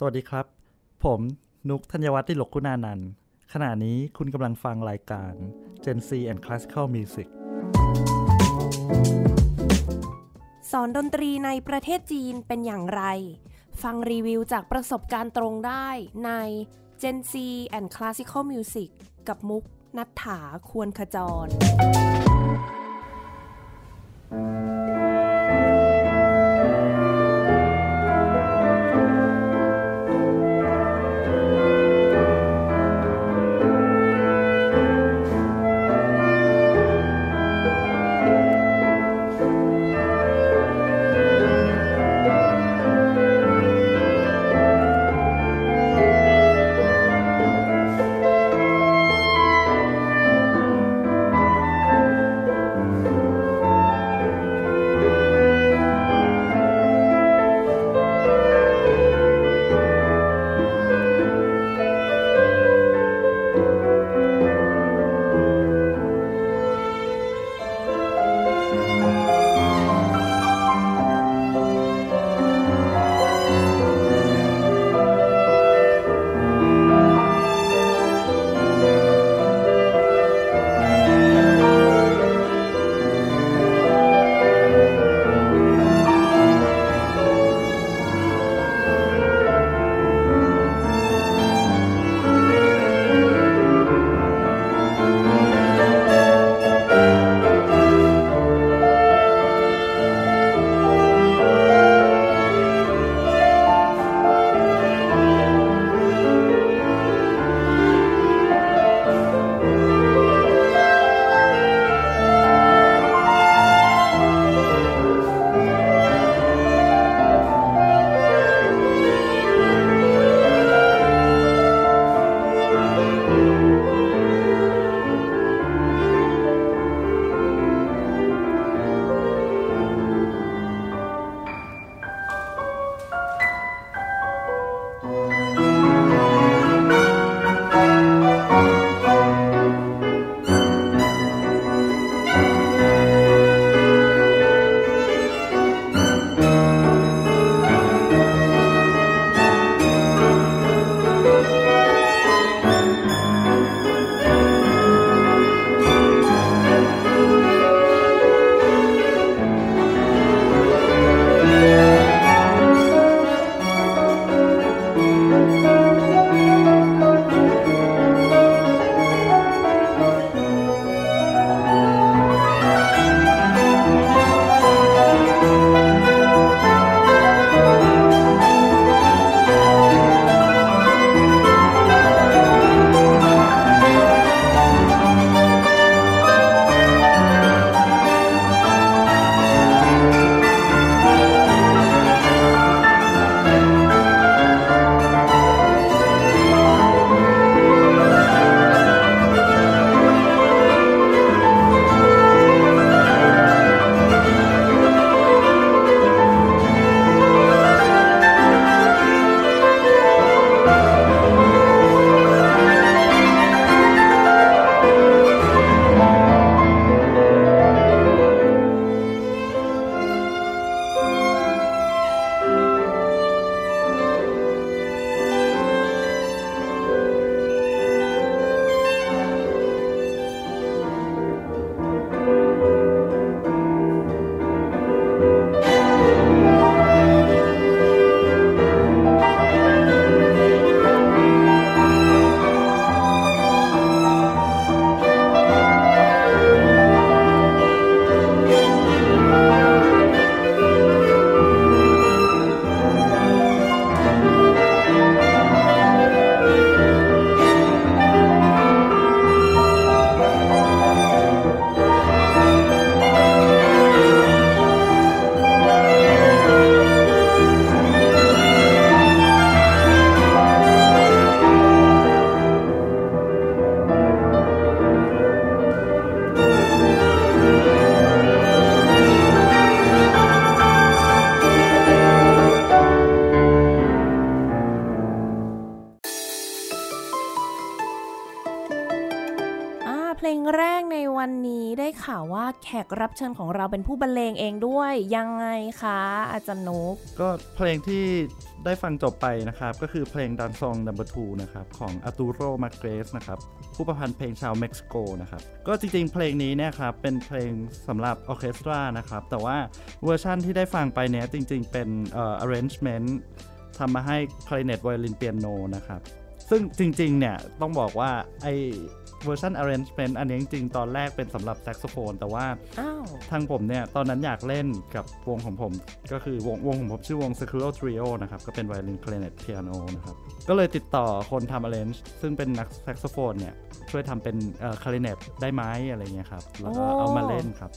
สวัสดีครับ ผมนุกธัญวัฒน์ที่หลกคุณานันท์ขณะนี้คุณกำลังฟังรายการ Gen C and Classical Music สอนดนตรีในประเทศจีนเป็นอย่างไร ฟังรีวิวจากประสบการณ์ตรงได้ใน Gen C and Classical Music กับมุกนัฐถาควรขจร รับเชิญของเราเป็นผู้บรรเลงเองด้วยยังไงคะอาจารย์นุกก็เพลงที่ได้ฟังจบไปนะครับ ก็คือเพลงดันซอง number two นะครับ ของอาร์ตูโรมาร์เกซนะครับผู้ประพันธ์เพลงชาวเม็กซิโกนะครับ ก็จริงๆ เพลงนี้เนี่ยครับเป็นเพลงสำหรับออร์เคสตรานะครับ แต่ว่าเวอร์ชั่นที่ได้ฟังไปเนี่ยจริงๆ เป็นเอ่อ arrangement ทำมาให้คลาริเนตไวโอลินเปียโนนะครับ ซึ่งจริงๆ เนี่ยต้องบอกว่าไอ เวอร์ชัน arrangement อันนี้จริงๆ ตอนแรกเป็นสำหรับแซกโซโฟน แต่ว่าเอ่อทางผมเนี่ย ตอนนั้นอยากเล่นกับวงของผม ก็คือวงวงของผมชื่อวง Circular Trio นะครับ ก็เป็นไวโอลิน clarinet piano นะครับ ก็เลยติดต่อคนทำ arrange ซึ่งเป็นนักแซกโซโฟนเนี่ย ช่วยทำเป็นเอ่อ clarinet ได้ไหมอะไรเงี้ยครับ แล้วก็เอามาเล่นครับ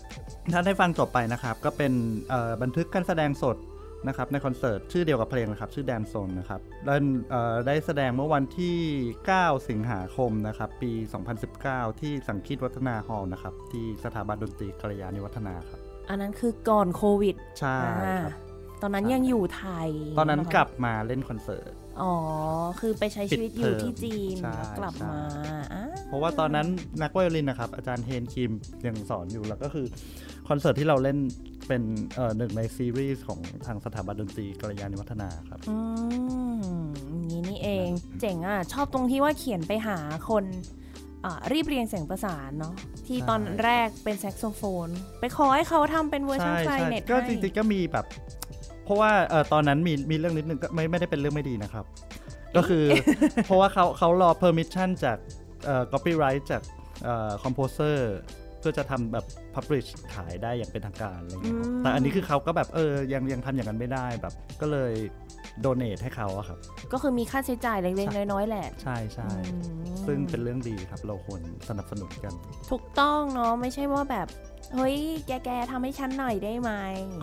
ถ้าได้ฟังจบไปนะครับ ก็เป็นเอ่อบันทึกการแสดงสด นะครับในคอนเสิร์ตชื่อเดียวกับเพลงนะครับชื่อ Danzón นะครับได้เอ่อได้แสดงเมื่อวันที่ 9 สิงหาคมนะครับปี 2019 ที่สังคีตวัฒนาฮอลล์นะครับที่สถาบันดนตรีกัลยาณิวัฒนาครับอันนั้นคือก่อนโควิดใช่อ่าครับตอนนั้นใช่ยังอยู่ไทย ตอนนั้นะคะกลับมาเล่นคอนเสิร์ต อ๋อ คือไปใช้ชีวิตอยู่ที่จีนใช่แล้วกลับใช่มาอ่เพราะว่าตอนนั้นนักไวโอลินนะครับ อาจารย์เฮนคิมยังสอนอยู่แล้วก็คือ คอนเสิร์ตที่เราเล่น เป็นเอ่อหนึ่งในซีรีส์ของทางสถาบันดนตรีกัลยาณิวัฒนาครับอืมอย่างนี้นี่เอง เจ๋งอะ ชอบตรงที่ว่าเขียนไปหาคนอ่าเรียบเรียงเสียงประสานเนาะที่ใช่ตอนแรกเป็นแซกโซโฟน ไปขอให้เขาทำเป็นเวอร์ชันใช่ไคลใช่ก็ให้จริงๆก็มีแบบ เพราะว่าเอ่อตอนนั้นมีมีเรื่องนิดนึงก็ไม่ไม่ได้เป็นเรื่องไม่ดีนะครับ ก็คือเพราะว่าเขาเขารอ permission จากเอ่อ copyright จากเอ่อ composer เพื่อจะทำแบบ publish ขายได้อย่างเป็นทางการอะไรเงี้ยครับอืมแต่อันนี้คือเขาก็แบบเออยังยังทำอย่างนั้นไม่ได้แบบก็เลย donate ให้เขาอะครับ ก็คือมีค่าใช้จ่ายเล็กๆน้อยๆแหละ ใช่ใช่อืมซึ่งเป็นเรื่องดีครับเราควรสนับสนุนกัน ถูกต้องเนาะไม่ใช่ว่าแบบเฮ้ย แก แกทำให้ฉันหน่อยได้ไหม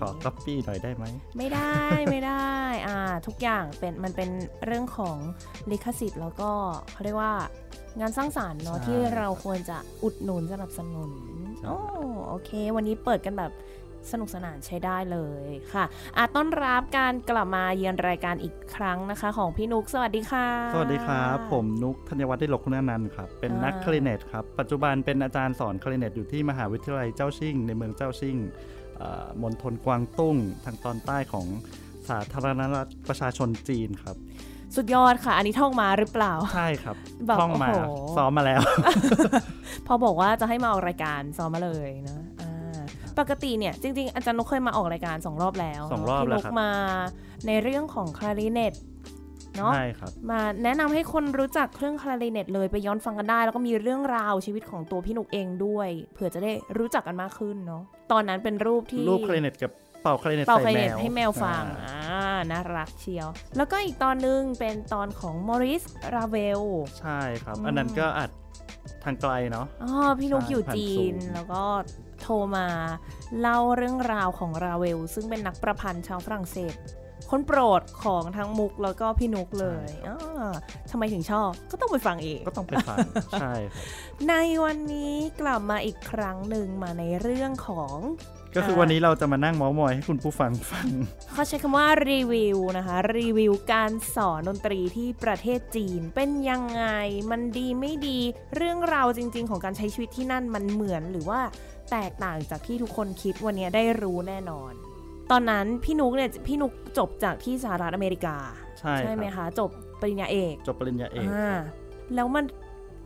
ขอ copy หน่อยได้ไหม ไม่ได้ ไม่ได้ อ่า ทุกอย่างเป็น มันเป็นเรื่องของลิขสิทธิ์แล้วก็เขาเรียกว่า งานสร้างสารรค์เนาะใช่ที่เราควรจะอุดหนุนสนับสนุนใช่โอ้โอเค วันนี้เปิดกันแบบสนุกสนานใช้ได้เลยค่ะอาต้อนรับการกลับมาเยือนรายการอีกครั้งนะคะ ของพี่นุก สวัสดีค่ะ สวัสดีครับ ผมนุกธัญวัฒน์ได้หลกคุณานันท์ครับ เป็นนักอ่าคลาริเนตครับ ปัจจุบันเป็นอาจารย์สอนคลาริเนตอยู่ที่มหาวิทยาลัยเจ้าชิ่งในเมืองเจ้าชิ่งเอ่อมณฑลกวางตุ้งทางตอนใต้ของสาธารณรัฐประชาชนจีนครับ สุดยอดค่ะ อันนี้ท่องมาหรือเปล่า ใช่ครับแบบท่องมาโอ้โหซ้อมมาแล้ว พอบอกว่าจะให้มาออกรายการซ้อมมาเลยนะอ่าปกติเนี่ยจริงๆ อาจารย์นุกเคยมาออกรายการสองรอบแล้วสองรอบพี่แล้นุวกครับมาในเรื่องของคลาริเนตเนาะใช่ครับมาแนะนำให้คนรู้จักเครื่องคลาริเนตเลยไปย้อนฟังกันได้ แล้วก็มีเรื่องราวชีวิตของตัวพี่นุกเองด้วย เผื่อจะได้รู้จักกันมากขึ้นเนาะตอนนั้นเป็นรูปที่รูปคลาริเนตกับเป่าคลาริเนตเป่าใส่คลาริแมเนตวให้แมวฟังอ่าอ่าน่ารักเชียว แล้วก็อีกตอนนึงเป็นตอนของมอริสราเวลใช่ครับอืมอันนั้นก็อัดทางไกลเนาะอ๋อพี่นุกใช่อยู่ผ่านจีน Zoom แล้วก็โทรมาเล่าเรื่องราวของราเวล ซึ่งเป็นนักประพันธ์ชาวฝรั่งเศสคนโปรดของทั้งมุกแล้วก็พี่นุกเลยอ่าทำไมถึงชอบ ก็ต้องไปฟังเอง ก็ต้องไปฟัง ใช่ครับในวันนี้กลับมาอีกครั้งหนึ่งมาในเรื่องของ ก็คือวันนี้เราจะมานั่งเมาส์มอยให้คุณผู้ฟังฟัง เขาใช้คำว่ารีวิวนะคะ รีวิวการสอนดนตรีที่ประเทศจีน เป็นยังไง มันดีไม่ดี เรื่องราวจริง ๆ ของการใช้ชีวิตที่นั่นมันเหมือนหรือว่าแตกต่างจากที่ทุกคนคิดวันนี้ได้รู้แน่นอน ตอนนั้นพี่นุกเนี่ยพี่นุกจบจากที่สหรัฐอเมริกา ใช่ไหมครับคะ จบปริญญาเอก จบปริญญาเอกอ่าแล้วมัน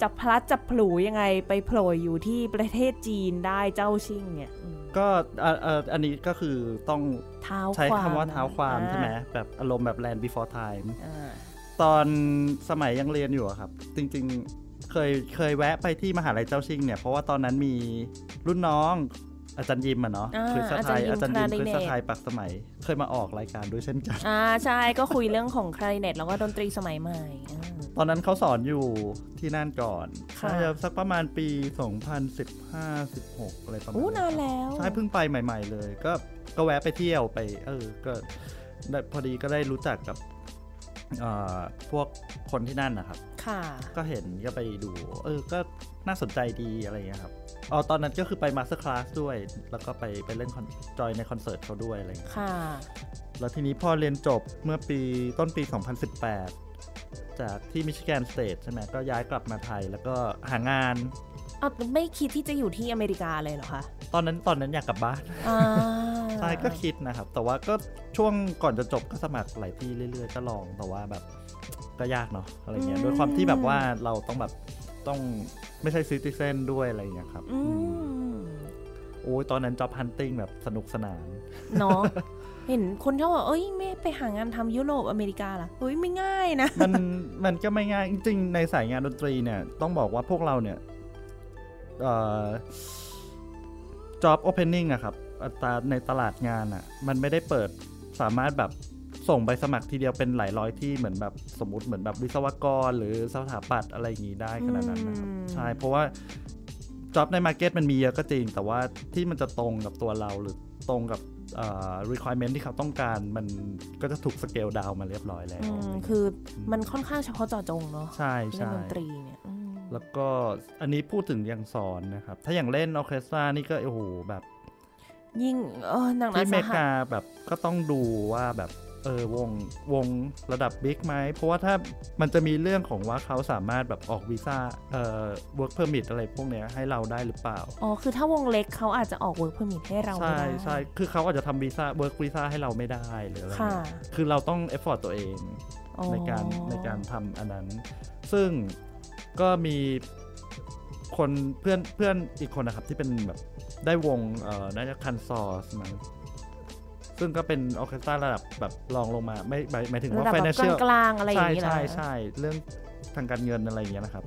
จะพลัดจะผลูยังไงไปโผล่อยู่ที่ประเทศจีนได้เจ้าชิ่งเนี่ยอืมก็อ่าอ่าอันนี้ก็คือต้องเท้าใช้ความคำว่าเท้าความอ่ใช่ไหมแบบอารมณ์แบบ land before time อ่าตอนสมัยยังเรียนอยู่อะครับ จริงๆเคยเคยแวะไปที่มหาลัยเจ้าชิงเนี่ย เพราะว่าตอนนั้นมีรุ่นน้อง อาจารย์ยิมอะเนาะอ่าคริสตไทยอาอาจาจารรย์ย์ยิยิมมคริสต clarinet ไทยปักสมัย เคยมาออกรายการด้วยเช่นกัน อ่าใช่ก็คุยเรื่องของคลาริเนตแล้วก็ดนตรีสมัยใหม่อ่าตอนนั้นเขาสอนอยู่ที่นั่นก่อนค่ะน่าจะสักประมาณปี 2015-16 อะไรประมาณอู้นั้นนานครับแล้ว ใช่เพิ่งไปใหม่ ๆ เลย ก็ก็แวะไปเที่ยวไป เออ ก็ได้พอดีก็ได้รู้จักกับเอ่อพวกคนที่นั่นนะครับ ค่ะ ก็เห็นก็ไปดู เออ ก็น่าสนใจดีอะไรอย่างเงี้ยครับ อ๋อตอนนั้นก็คือไป masterclass ด้วย แล้วก็ไปไปเล่นคอนจอยในคอนเสิร์ตเขาด้วยอะไรอย่างเงี้ยค่ะ แล้วทีนี้พอเรียนจบเมื่อปีต้นปี 2018 จากที่มิชิแกนสเตทใช่ไหมก็ย้ายกลับมาไทยแล้วก็หางานเอาไม่คิดที่จะอยู่ที่อเมริกาเลยเหรอคะ ตอนนั้นตอนนั้นอยากกลับบ้านอ่าใช่ก็คิดนะครับ แต่ว่าก็ช่วงก่อนจะจบก็สมัครหลายที่เรื่อยๆ ก็ลองแต่ว่าแบบก็ยากเนาะอะไรเงี้ยด้วยความที่แบบว่าเราต้องแบบ ต้องไม่ใช่ซิติเซนด้วยอะไรเงี้ยครับอือืมมโอ้ยตอนนั้นจ็อบฮันติ g แบบสนุกสนาน เนาะเห็นคนเขาบอกเอ้ยไม่ไปหางานทำยุโรปอเมริกาล่ะเฮ้ยไม่ง่ายนะ มันมันก็ไม่ง่ายจริงๆในสายงานดนตรีเนี่ย ต้องบอกว่าพวกเราเนี่ยเอ่อ job opening อะครับอัตราในตลาดงานอะมันไม่ได้เปิดสามารถแบบ ส่งใบสมัครทีเดียวเป็นหลายร้อยที่เหมือนแบบสมมติเหมือนแบบวิศวกร หรือสถาปัตย์อะไรอย่างงี้ได้ขนาดนั้นนะครับอืมใช่เพราะว่า job ใน market มันมีเยอะก็จริง แต่ว่าที่มันจะตรงกับตัวเราหรือตรงกับเอ่อ requirement ที่เขาต้องการมันก็จะถูก scale down มาเรียบร้อยแล้วอืมคือมันค่อนข้างเฉพาะเจาะจงเนาะใช่เล่นใช่ดนตรีเนี่ยอืมแล้วก็อันนี้พูดถึงอย่างสอนนะครับ ถ้าอย่างเล่นออร์เคสตรานี่ก็โอ้โหแบบ ยิ่งเออหนักหนาที่อเมสาริหัสกาแบบก็ต้องดูว่าแบบ เออวงวงระดับ big ไหม เพราะว่าถ้ามันจะมีเรื่องของว่าเขาสามารถแบบออกวีซ่าเอ่อ work permit อะไรพวกเนี้ยให้เราได้หรือเปล่า อ๋อ คือถ้าวงเล็กเขาอาจจะออก work permit ให้เราไม่ใช่ได้ใช่คือเขาอาจจะทำวีซ่า work visa ให้เราไม่ได้หรืออะไรค่ะเงี้ยคือเราต้อง effort ตัวเองอ๋อในการในการทำอันนั้น ซึ่งก็มีคนเพื่อนเพื่อนอีกคนนะครับที่เป็นแบบได้วงเอ่อน่าจะคันซอสมั้ง ซึ่งก็เป็นออร์เคสตราระดับแบบรองลงมา ไม่หมายหมายถึงว่าระดับแบบ financial กลางๆอะไรอย่างใช่นี้นะใช่ใช่เรื่องทางการเงินอะไรอย่างเงี้ยนะครับ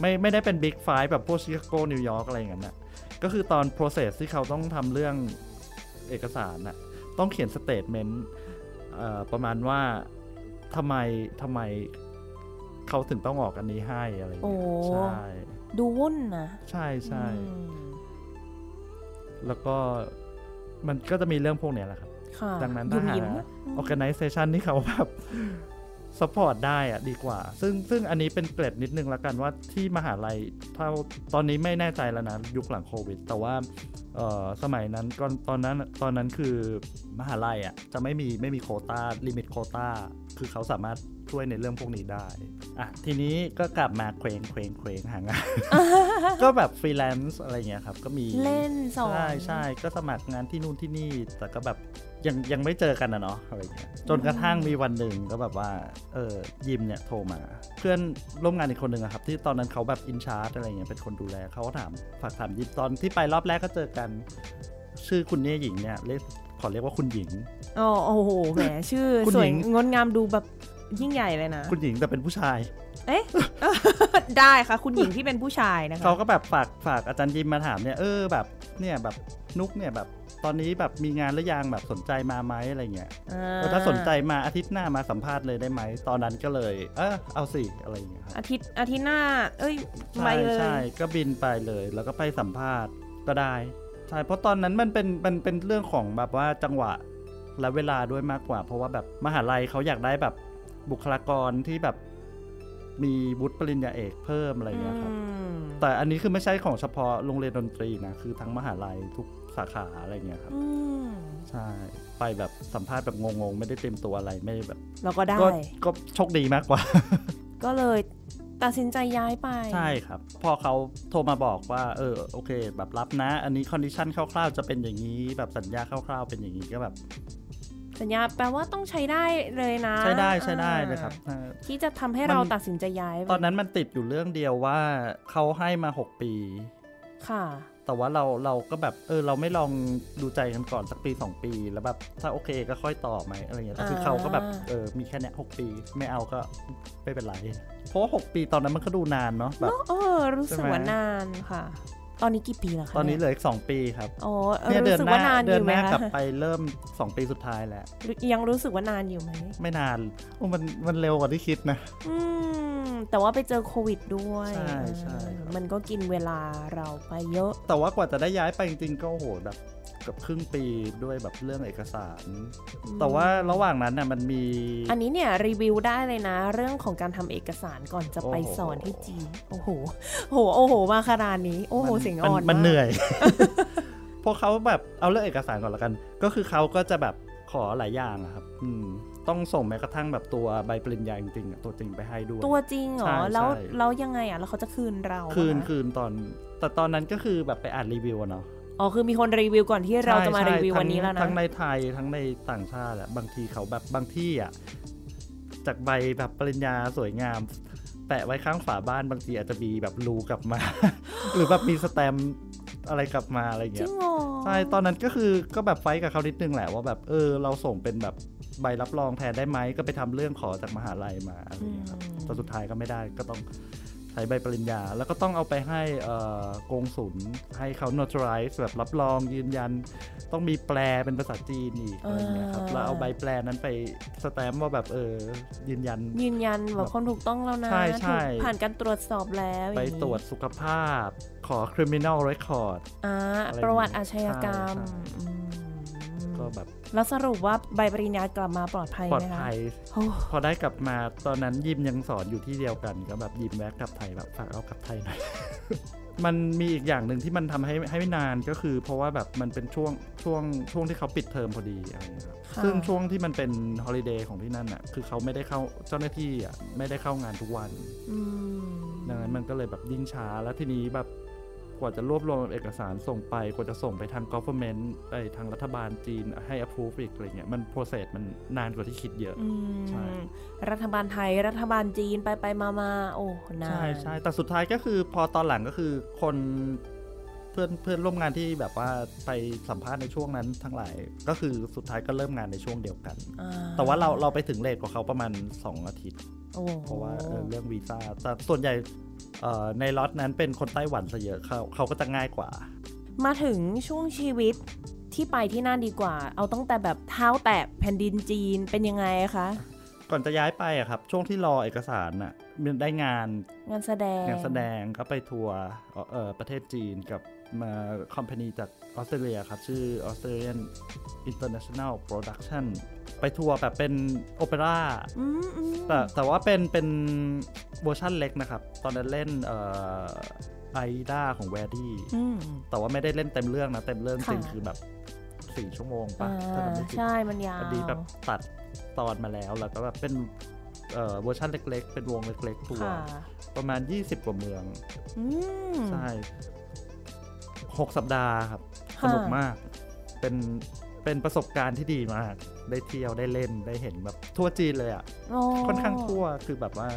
ไม่ไม่ได้เป็น Big Five แบบพวกชิคาโกนิวยอร์กอะไรอย่างเงี้ยนะก็คือตอน process ที่เขาต้องทำเรื่องเอกสารน่ะต้องเขียน statement เอ่อประมาณว่าทำไมทำไมเขาถึงต้องออกอันนี้ให้อะไรอย่างโอ้เงี้ยใช่ดูวุ่นนะใช่ใช่อืมแล้วก็มันก็จะมีเรื่องพวกเนี้ยแหละครับค่ะ ดังนั้นยุ่ถ้ามหายิ้ม organization ที่เขาแบบ support ได้อะดีกว่า ซึ่งซึ่งอันนี้เป็นเกร็ดนิดนึงแล้วกันว่าที่มหาลัยเท่าตอนนี้ไม่แน่ใจแล้วนะ ยุคหลังโควิด แต่ว่าเอ่อสมัยนั้นก่อนตอนนั้นตอนนั้นคือมหาลัยอะจะไม่มีไม่มีโควตาลิมิตโควตาคือเขาสามารถช่วยในเรื่องพวกนี้ได้ อะ ทีนี้ก็กลับมาเคว้งเคว้งเคว้งหางาน ก็แบบฟรีแลนซ์อะไรเงี้ยครับ ก็มีเล่นสอนใช่ใช่ก็สมัครงานที่นู่นที่นี่ แต่ก็แบบ ยังยังไม่เจอกันนะเนาะอะไรเงี้ยจนกระทั่งมีวันหนึ่งก็แบบว่าเออยิมเนี่ยโทรมา เพื่อนร่วมงานอีกคนหนึ่งอะครับ ที่ตอนนั้นเขาแบบ in charge อะไรเงี้ยเป็นคนดูแลเขาก็ถามฝากถามยิมตอนที่ไปรอบแรกก็เจอกัน ชื่อคุณเนี่ยหญิงเนี่ยเรียกขอเรียกว่าคุณหญิงอ๋อโอ้โหแหมชื่อคุณสวยหญิงงดงามดูแบบยิ่งใหญ่เลยนะ คุณหญิงแต่เป็นผู้ชาย เอ๊ะ ได้ค่ะ คุณหญิงที่เป็นผู้ชายนะคะเขาก็แบบฝากฝากอาจารย์ยิมมาถามเนี่ยเออแบบเนี่ยแบบนุกเนี่ยแบบ ตอนนี้แบบมีงานหรือยังแบบสนใจมาไหมอะไรเงี้ยอ่เออถ้าสนใจมาอาทิตย์หน้ามาสัมภาษณ์เลยได้ไหม ตอนนั้นก็เลย เออเอาสิอะไรอย่างเงี้ยครับอาทิตย์อาทิตย์หน้า เอ้ยไปใช่เลยใช่ก็บินไปเลย แล้วก็ไปสัมภาษณ์ก็ได้ใช่เพราะตอนนั้นมันเป็นมันเป็นเรื่องของแบบว่าจังหวะและเวลาด้วยมากกว่า เพราะว่าแบบมหาลัยเขาอยากได้แบบบุคลากรที่แบบมีวุฒิปริญญาเอกเพิ่มอะไรอย่างเงี้ยครับอืมแต่อันนี้คือไม่ใช่ของเฉพาะโรงเรียนดนตรีนะ คือทั้งมหาลัยทุก สาขาอะไรเงี้ยครับอืมใช่ไปแบบสัมภาษณ์แบบงงๆ ไม่ได้เตรียมตัวอะไรไม่ได้แบบเราก็ได้ก็ก็โชคดีมากกว่า ก็เลยตัดสินใจย้ายไปใช่ครับ พอเขาโทรมาบอกว่า เออโอเค แบบรับนะ อันนี้ condition คร่าวๆจะเป็นอย่างนี้แบบสัญญาคร่าวๆเป็นอย่างนี้ก็แบบ สัญญาแปลว่าต้องใช้ได้เลยนะ ใช้ได้ใช้ได้อ่าเลยครับอ่าที่จะทำให้มันเราตัดสินใจย้ายไปตอนนั้นมันติดอยู่เรื่องเดียวว่าเขาให้มา 6 ปี ค่ะ แต่ว่าเราเราก็แบบเออเราไม่ลองดูใจกันก่อนสักปี2ปี แล้วแบบถ้าโอเคก็ค่อยต่อไหมอะไรเงี้ยแต่คืออ่าเขาก็แบบเออมีแค่เนี้ยหกปี ไม่เอาก็ไม่เป็นไร เพราะว่าหกปีตอนนั้นมันก็ดูนานเนาะแบบเออรู้สึกใช่ไหมว่านานค่ะ ตอนนี้กี่ปีแล้วคะตอนนี้เหเยลืออีกสองปีครับอ๋อเออเนี่ยเดือรู้นสึกหน้าว่านานอเดือนยู่หไหมน้ากลับคะไปเริ่มสองปีสุดท้ายแล้วยังรู้สึกว่านานอยู่ไหมไม่นานโอ้มันมันเร็วกว่าที่คิดนะ อืม แต่ว่าไปเจอโควิดด้วยใช่ใช่เออครับมันก็กินเวลาเราไปเยอะ แต่ว่ากว่าจะได้ย้ายไปจริงๆก็โอ้โหแบบเกับครึ่งปีด้วยแบบเรื่องเอกสาร แต่ว่าระหว่างนั้นน่ะมันมี อันนี้เนี่ยรีวิวได้เลยนะ เรื่องของการทำเอกสารก่อนจะไปโอ้โหสอนที่จีนโอ้โหโหโอ้โหมาขนาดนี้ โอ้โหมันเสียงมัอ่อนมันากเหนื่อยพวกเขาแบบเอาเรื่องเอกสารก่อนละกัน ก็คือเขาก็จะแบบขอหลายอย่างอะครับ อืม ต้องส่งแม้กระทั่งแบบตัวใบปริญญาจริงๆอะตัวจริงไปให้ด้วย ตัวจริงเหรใช่อแล้วใช่แล้วยังไงอะ แล้วเขาจะคืนเราอะคืนคะคืนตอน แต่ตอนนั้นก็คือแบบไปอ่านรีวิวอะเนาะอ๋อคือมีคนรีวิวก่อนที่เราจะมาใช่รีวิวใช่วันนี้แล้วนะทั้งในไทยทั้งในต่างชาติอะบางทีเขาแบบบางที่อะจากใบแบบปริญญาสวยงาม แปะไว้ข้างฝาบ้านบางทีอาจจะมีแบบรูกลับมา หรือแบบมีสแตมป์อะไรกลับมาอะไรจเงี้ริยงเหรอใช่ตอนนั้นก็คือก็แบบไฟท์กับเขานิดนึงแหละว่าแบบเออเราส่งเป็นแบบ ใบรับรองแทนได้ไหมก็ไปทำเรื่องขอจากมหาลัยมาอะไรอย่างเงี้ยครับแต่สุดท้ายก็ไม่ได้ก็ต้องใช้ใบปริญญา แล้วก็ต้องเอาไปให้เอ่อกงสุลให้เขา notarize แบบรับรองยืนยัน ต้องมีแปลเป็นภาษาจีนอีกอะไรอย่างเงี้ยครับแล้วเอาใบแปลนั้นไปสแตมป์ว่าแบบเออยืนยัน ยืนยันแบบคนถูกต้องแล้วนะใช่ใช่ถูกผ่านการตรวจสอบแล้วไปอย่างงี้ตรวจสุขภาพ ขอ criminal record อ่าอะไรประวัติอาชญากรรมใช่ใช่อืมก็แบบ แล้วสรุปว่าใบปริญญากลับมาปลอดภัยปลอไหดมคะภัยโอ้พอได้กลับมาตอนนั้นยิมยังสอนอยู่ที่เดียวกันก็แบบยิมแวะกลับไทยแบบฝากเอากลับไทยหน่อยมันมีอีกอย่างหนึ่งที่มันทำให้ให้ไม่นานก็คือ เพราะว่าแบบมันเป็นช่วงช่วงช่วงที่เขาปิดเทอมพอดีอะไรอย่างเงี้ยครับค่ะซึ่งช่วงที่มันเป็นฮอลิเดย์ของที่นั่นอะคือเขาไม่ได้เข้าเจ้าหน้าที่อะไม่ได้เข้างานทุกวันอืมดังนั้นมันก็เลยแบบยิ่งช้าแล้วทีนี้แบบ กว่าจะรวบรวมเอกสารส่งไป กว่าจะส่งไปทาง government ไปทางรัฐบาลจีนให้ approve อีกอะไรเงี้ยมัน process มันนานกว่าที่คิดเยอะอืมใช่รัฐบาลไทยรัฐบาลจีนไปไปมามาโอ้นานใช่ใช่แต่สุดท้ายก็คือพอตอนหลังก็คือคนเพื่อนเพื่อนร่วมงานที่แบบว่าไปสัมภาษณ์ในช่วงนั้นทั้งหลายก็คือสุดท้ายก็เริ่มงานในช่วงเดียวกันอ่แต่ว่าเราเราไปถึงเลทกว่าเขาประมาณ 2 อาทิตย์โอ้ เพราะว่าเออเรื่องวีซ่าแต่ส่วนใหญ่เอ่อในล็อตนั้นเป็นคนไต้หวันซะเยอะเขาเขาก็จะง่ายกว่า มาถึงช่วงชีวิตที่ไปที่นั่นดีกว่า เอาตั้งแต่แบบเท้าแตะแผ่นดินจีนเป็นยังไงคะ ก่อนจะย้ายไปอะครับ ช่วงที่รอเอกสารน่ะมันได้งานงานแสดงงานแสดงก็ไปทัวร์เอ่อประเทศจีนกับมาคอมพานีจากออสเตรเลียครับ ชื่อ Australian International Production ไปทัวร์แบบเป็นโอเปร่าอืมอืมแต่แต่ว่าเป็นเป็นเวอร์ชั่นเล็กนะครับ ตอนนั้นเล่นเอ่Aida ของ Verdi อืมแต่ว่าไม่ได้เล่นเต็มเรื่องนะ เต็มเรื่องจริงค่ะคือแบบสี่ชั่วโมงอ่าปะถ้าจำไม่ผิดใช่มันยาวอันนี้แบบตัดตอนมาแล้ว แล้วก็แบบเป็นเอ่อเวอร์ชันเล็กๆ เป็นวงเล็กๆทัวร์ค่ะประมาณ 20 กว่าเมืองอืมใช่หกสัปดาห์ครับค่ะสนุกมาก เป็นเป็นประสบการณ์ที่ดีมาก ได้เที่ยวได้เล่นได้เห็นแบบทั่วจีนเลยอะโอ้ค่อนข้างทั่วคือแบบว่า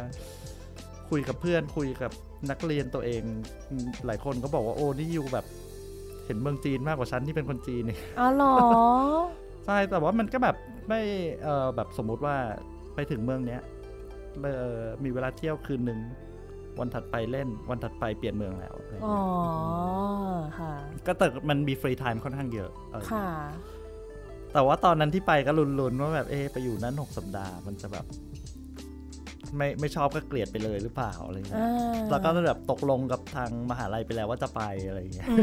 คุยกับเพื่อนคุยกับนักเรียนตัวเองอืมหลายคนก็บอกว่าโอ้นี่อยู่แบบ เห็นเมืองจีนมากกว่าฉันที่เป็นคนจีนนี่อ๋อเหรอใช่แต่ว่ามันก็แบบไม่เออแบบสมมุติว่าไปถึงเมืองเนี้ยเออมีเวลาเที่ยวคืนหนึ่งวันถัดไปเล่นวันถัดไปเปลี่ยนเมืองแล้วอะไรอย่างอ๋อเงี้ยค่ะ ก็แต่มันมี free time ค่อนข้างเยอะอะไรอย่างเงี้ยค่ะ แต่ว่าตอนนั้นที่ไปก็ลุ้นๆว่าแบบเอะไปอยู่นั้นหกสัปดาห์มันจะแบบ ไม่ไม่ชอบก็เกลียดไปเลยหรือเปล่าอะไรอย่างเงี้ยอ่าแล้วก็แบบตกลงกับทางมหาลัยไปแล้วว่าจะไปอะไรอย่างเงี้ยอื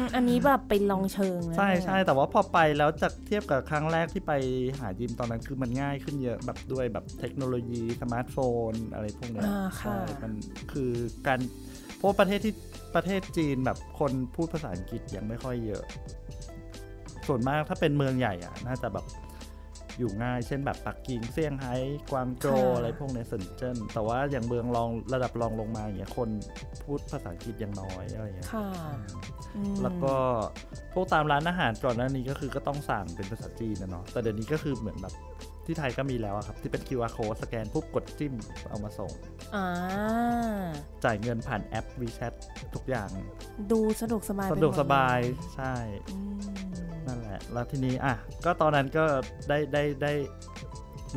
มอันนี้แบบเป็นลองเชิงนะใช่เนี่ยใช่แต่ว่าพอไปแล้วจากเทียบกับครั้งแรกที่ไปหายิมตอนนั้นคือมันง่ายขึ้นเยอะแบบด้วยแบบเทคโนโลยีสมาร์ทโฟน อะไรพวกเนี้ยอ่าค่ะใช่มันคือการเพราะว่าประเทศที่ประเทศจีนแบบคนพูดภาษาอังกฤษยังไม่ค่อยเยอะ ส่วนมากถ้าเป็นเมืองใหญ่อะน่าจะแบบอยู่ง่ายเช่นแบบปักกิ่งเซี่ยงไฮ้กวางโจวอะไรพวกเนี้ยเซินเจิ้นแต่ว่าอย่างเมืองรองระดับรองลงมาอย่างเงี้ยคนพูดภาษาอังกฤษยังน้อยอะไรอย่างเงี้ยค่ะอืมแล้วก็พวกตามร้านอาหารก่อนหน้านี้ก็คือก็ต้องสั่งเป็นภาษาจีนนะเนาะแต่เดี๋ยวนี้ก็คือเหมือนแบบที่ไทยก็มีแล้วอะครับ ที่เป็น QR code สแกนปุ๊บกดจิ้มเอามาส่งอ่าจ่ายเงินผ่านแอป WeChat ทุกอย่าง ดูสะดวกสบายสะไปดวกหมสบายเลใช่อืม นั่นแหละ แล้วทีนี้อะก็ตอนนั้นก็ได้ได้ได้